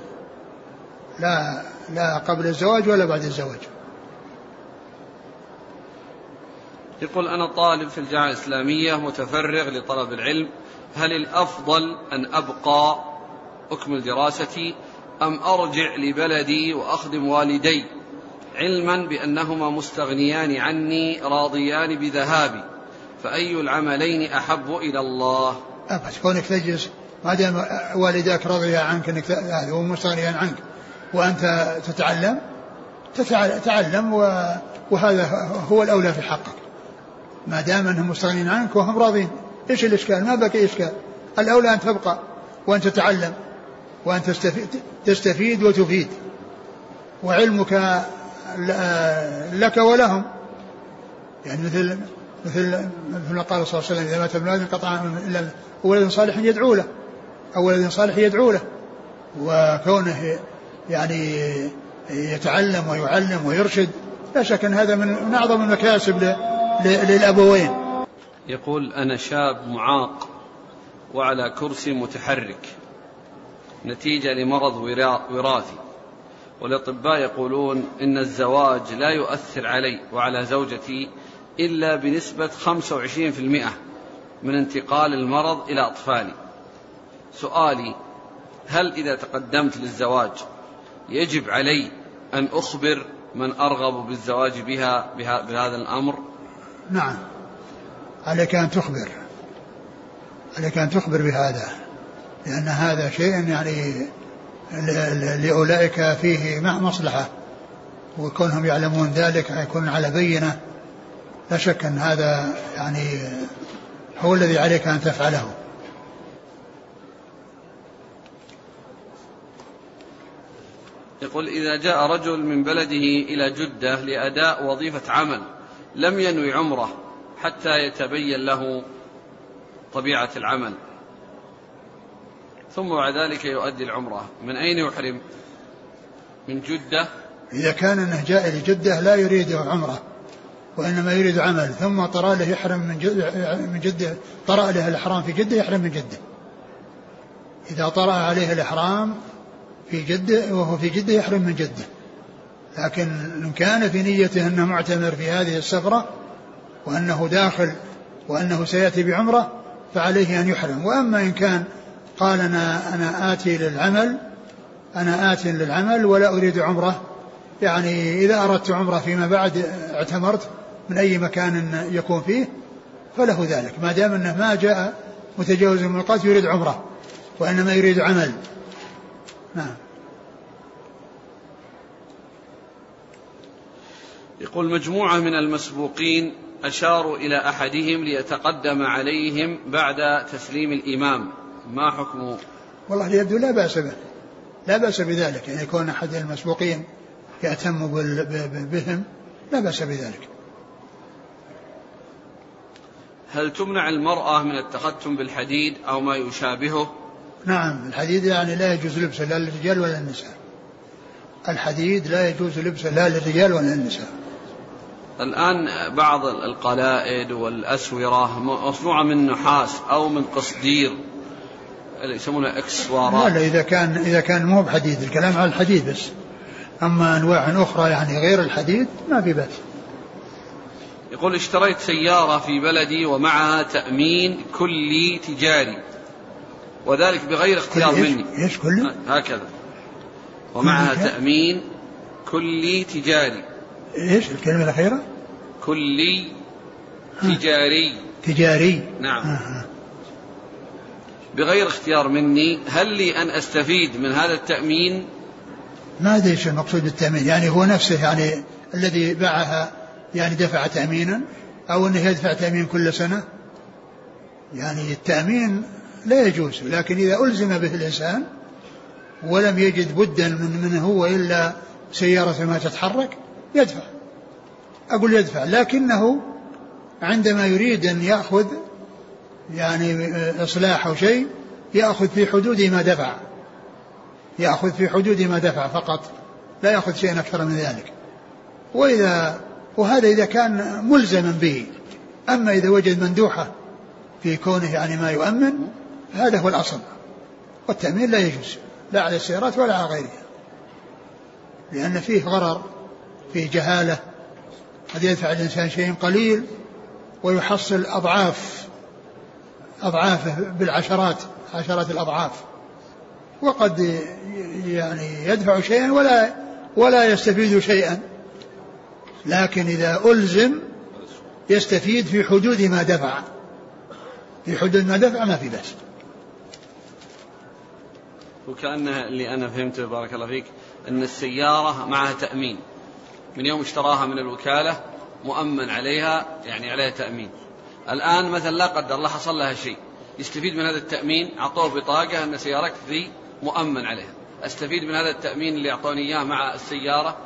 لا لا قبل الزواج ولا بعد الزواج. يقول أنا طالب في الجامعة الإسلامية متفرغ لطلب العلم هل الأفضل أن أبقى أكمل دراستي أم أرجع لبلدي وأخدم والدي؟ علما بأنهما مستغنيان عني راضيان بذهابي فأي العملين أحب إلى الله؟ أبد كونك تجلس ما دام والداك رضيا عنك إنك هذا هو مستغنيا عنك. وأنت تتعلم؟ تتعلم وهذا هو الأولى في حقك. ما دام أنهم مستغنين عنك وهم راضين. إيش الإشكال؟ ما بقي إشكال. الأولى أن تبقى وأن تتعلم وأن تستفيد تستفيد وتفيد. وعلمك لك ولهم. يعني مثل مثل مثل قال صلى الله عليه وسلم إذا مات ابن آدم قطع إلا ولد صالح يدعو له. أو ولد صالح يدعو له. وكونه يعني يتعلم ويعلم ويرشد. لا شك أن هذا من أعظم المكاسب للأبوين. يقول أنا شاب معاق وعلى كرسي متحرك نتيجة لمرض وراثي. والأطباء يقولون إن الزواج لا يؤثر علي وعلى زوجتي إلا بنسبة 25% من انتقال المرض إلى أطفالي. سؤالي هل إذا تقدمت للزواج يجب علي أن أخبر من أرغب بالزواج بها بهذا الأمر؟ نعم. عليك أن تخبر. عليك أن تخبر بهذا. لأن هذا شيء يعني لأولئك فيه مصلحة. وكونهم يعلمون ذلك يكون على بينة. لا شك أن هذا يعني هو الذي عليك أن تفعله. يقول إذا جاء رجل من بلده إلى جدة لأداء وظيفة عمل لم ينوي عمره حتى يتبين له طبيعة العمل. ثم بعد ذلك يؤدي العمرة. من أين يحرم؟ من جدة؟ إذا كان أنه جاء لجدة لا يريد عمرة وإنما يريد عمل. ثم طرأ له يحرم من جدة, من جدة طرأ له الإحرام في جدة يحرم من جدة. إذا طرأ عليه الإحرام في جدة وهو في جدة يحرم من جدة. لكن إن كان في نيته أنه معتمر في هذه السفرة وأنه داخل وأنه سيأتي بعمرة فعليه أن يحرم. وأما إن كان قال أنا أنا آتي للعمل أنا آتي للعمل ولا أريد عمرة يعني إذا أردت عمرة فيما بعد اعتمرت من أي مكان يكون فيه فله ذلك. ما دام أنه ما جاء متجاوز الميقات يريد عمرة وإنما يريد عمل. نعم. يقول مجموعة من المسبوقين أشاروا إلى أحدهم ليتقدم عليهم بعد تسليم الإمام. ما حكمه؟ والله يبدو لا بأس به. لا بأس بذلك. يعني يكون أحد المسبوقين يهتم بهم لا بأس بذلك. هل تمنع المرأة من التختم بالحديد أو ما يشابهه؟ نعم الحديد يعني لا يجوز لبسه لا للرجال ولا للنساء. الحديد لا يجوز لبسه لا للرجال ولا للنساء. الآن بعض القلائد والأسورة مصنوعة من نحاس أو من قصدير اللي يسمونها إكسوارات. لا إذا كان إذا كان مو بحديد الكلام على الحديد بس. أما أنواع أخرى يعني غير الحديد ما في بأس. يقول اشتريت سيارة في بلدي ومعها تأمين كلي تجاري. وذلك بغير اختيار مني. إيش كلي؟ هكذا. ومعها تأمين كلي تجاري. إيش الكلمة الأخيرة؟ كلي تجاري. تجاري. نعم. آه. بغير اختيار مني هل لي أن أستفيد من هذا التأمين؟ ما أدري إيش المقصود بالتأمين. يعني هو نفسه يعني الذي باعها يعني دفع تأمينا أو أنه يدفع تأمين كل سنة؟ يعني التأمين لا يجوز لكن إذا ألزم به الإنسان ولم يجد بدا من من هو إلا سيارة ما تتحرك يدفع. أقول يدفع لكنه عندما يريد أن يأخذ يعني إصلاح أو شيء يأخذ في حدود ما دفع. يأخذ في حدود ما دفع فقط لا يأخذ شيئا أكثر من ذلك. وإذا وهذا إذا كان ملزما به. أما إذا وجد مندوحة في كونه يعني ما يؤمن هذا هو الأصل. والتأمين لا يجوز لا على السيارات ولا على غيرها. لأن فيه غرر فيه جهالة. قد يدفع الإنسان شيء قليل ويحصل أضعاف أضعافه بالعشرات عشرات الأضعاف. وقد يعني يدفع شيئا ولا ولا يستفيد شيئا. لكن إذا ألزم يستفيد في حدود ما دفع. في حدود ما دفع ما في بأس. وكأنه اللي أنا فهمته بارك الله فيك أن السيارة معها تأمين. من يوم اشتراها من الوكالة مؤمن عليها يعني عليها تأمين. الآن مثلا لا قدر الله حصل لها شيء. يستفيد من هذا التأمين أعطوه بطاقة أن سيارتك ذي مؤمن عليها. أستفيد من هذا التأمين اللي أعطوني إياه مع السيارة؟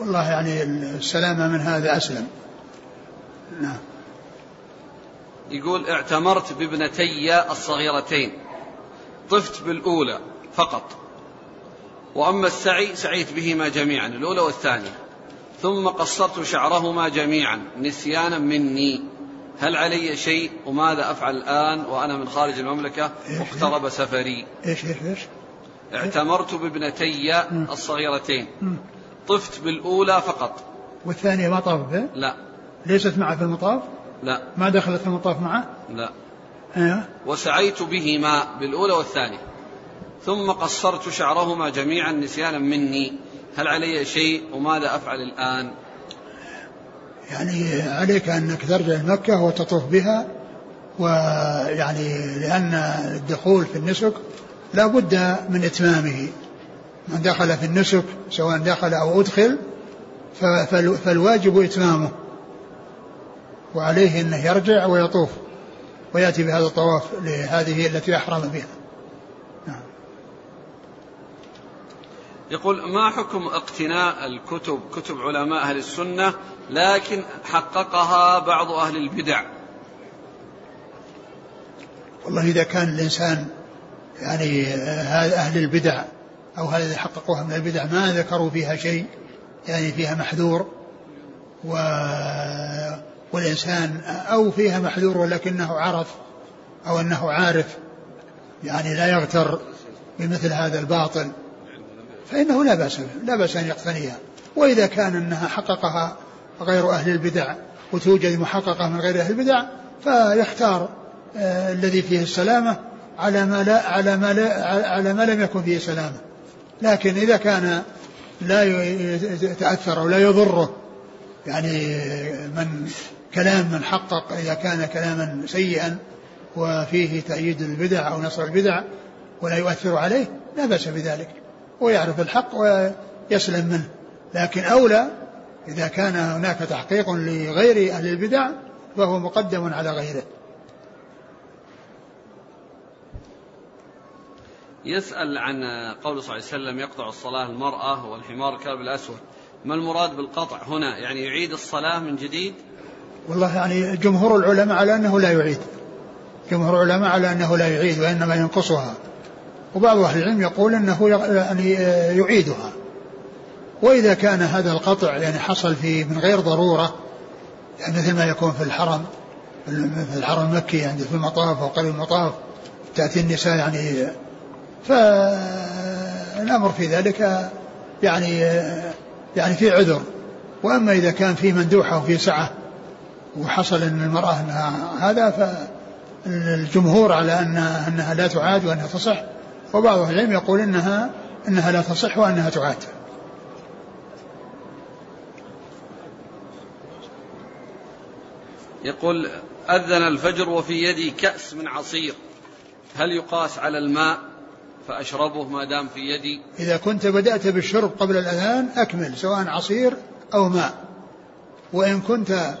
والله يعني السلامة من هذا أسلم. نعم. يقول اعتمرت بابنتي الصغيرتين. طفت بالأولى فقط. وأما السعي سعيت بهما جميعا الأولى والثانية. ثم قصرت شعرهما جميعا نسيانا مني. هل علي شيء؟ وماذا أفعل الآن؟ وأنا من خارج المملكة واقترب سفري. إيش إيش إيش؟ اعتمرت بابنتي الصغيرتين. طفت بالأولى فقط. والثانية ما طاف به لا. ليست معه في المطاف؟ لا. ما دخلت في المطاف معه؟ لا. أيوه وسعيت بهما بالأولى والثانية. ثم قصرت شعرهما جميعا نسيانا مني. هل علي شيء وماذا أفعل الآن؟ يعني عليك أنك ترجع مكة وتطوف بها ويعني لأن الدخول في النسك لا بد من إتمامه. من دخل في النسك سواء دخل أو أدخل فالواجب إتمامه. وعليه أنه يرجع ويطوف. ويأتي بهذا الطواف لهذه التي أحرم بها نعم. يقول ما حكم اقتناء الكتب كتب علماء أهل السنة لكن حققها بعض أهل البدع والله إذا كان الإنسان يعني أهل البدع أو هذا حققوها من البدع ما ذكروا فيها شيء يعني فيها محذور و والإنسان أو فيها محذور ولكنه عرف أو أنه عارف يعني لا يغتر بمثل هذا الباطل. فإنه لا بأس لا بأس أن يقتنيها. وإذا كان أنها حققها غير أهل البدع وتوجد محققة من غير أهل البدع فيختار آه الذي فيه السلامة على ما لا على ما لا على ما لم يكن فيه سلامة. لكن إذا كان لا يتأثر أو لا يضره يعني من كلام من حقق إذا كان كلاما سيئا وفيه تأييد البدع أو نصر البدع ولا يؤثر عليه لا بأس بذلك. ويعرف الحق ويسلم منه. لكن أولى إذا كان هناك تحقيق لغير أهل البدع فهو مقدم على غيره. يسأل عن قول صلى الله عليه وسلم يقطع الصلاة المرأة والحمار الكلب الأسود. ما المراد بالقطع هنا؟ يعني يعيد الصلاة من جديد والله يعني جمهور العلماء على أنه لا يعيد. جمهور العلماء على أنه لا يعيد وإنما ينقصها. وبعض أهل العلم يقول أنه يعني يعيدها. وإذا كان هذا القطع يعني حصل في من غير ضرورة يعني مثل ما يكون في الحرم في الحرم المكي يعني في المطاف أو قريب المطاف تأتي النساء يعني فالأمر في ذلك يعني يعني في عذر. وأما إذا كان في مندوحة وفي سعة وحصل أن المرأة أنها هذا فالجمهور على أنها, أنها لا تعاد وأنها تصح وبعض أهل العلم يقول أنها أنها لا تصح وأنها تعاد. يقول أذن الفجر وفي يدي كأس من عصير هل يقاس على الماء؟ فأشربه ما دام في يدي. إذا كنت بدأت بالشرب قبل الأذان أكمل سواء عصير أو ماء. وإن كنت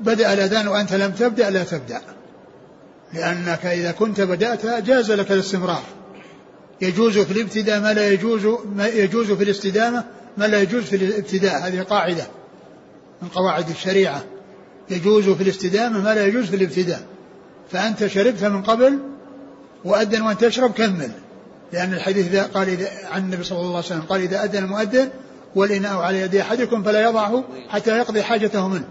بدأ الأذان وأنت لم تبدأ لا تبدأ. لأنك إذا كنت بدأت جاز لك الاستمرار. يجوز في الابتداء ما لا يجوز ما يجوز في الاستدامة ما لا يجوز في الابتداء. هذه قاعدة من قواعد الشريعة. يجوز في الاستدامة ما لا يجوز في الابتداء. فأنت شربت من قبل وأذن وأن تشرب كمل. لأن الحديث إذا قال إذا عن النبي صلى الله عليه وسلم قال إذا أذن المؤذن والإناء على يد أحدكم فلا يضعه حتى يقضي حاجته منه.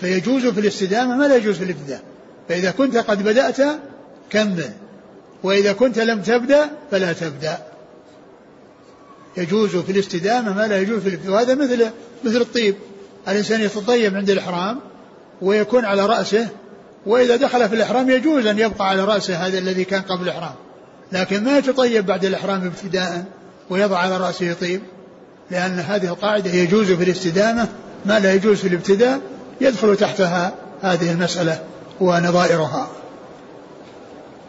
فيجوز في الاستدامة ما لا يجوز في الابتداء فإذا كنت قد بدأت كمل وإذا كنت لم تبدأ فلا تبدأ. يجوز في الاستدامة ما لا يجوز في الابتداء وهذا مثل مثل الطيب. الإنسان يتطيب عند الإحرام ويكون على رأسه وإذا دخل في الإحرام يجوز أن يبقى على رأسه هذا الذي كان قبل الإحرام. لكن ما يتطيب بعد الإحرام ابتداء ويضع على رأسه طيب لأن هذه القاعدة يجوز في الاستدامة ما لا يجوز في الابتداء. يدخل تحتها هذه المسألة ونظائرها.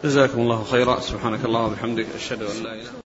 جزاكم الله خيرا. سبحانك اللهم وبحمدك أشهد أن لا إله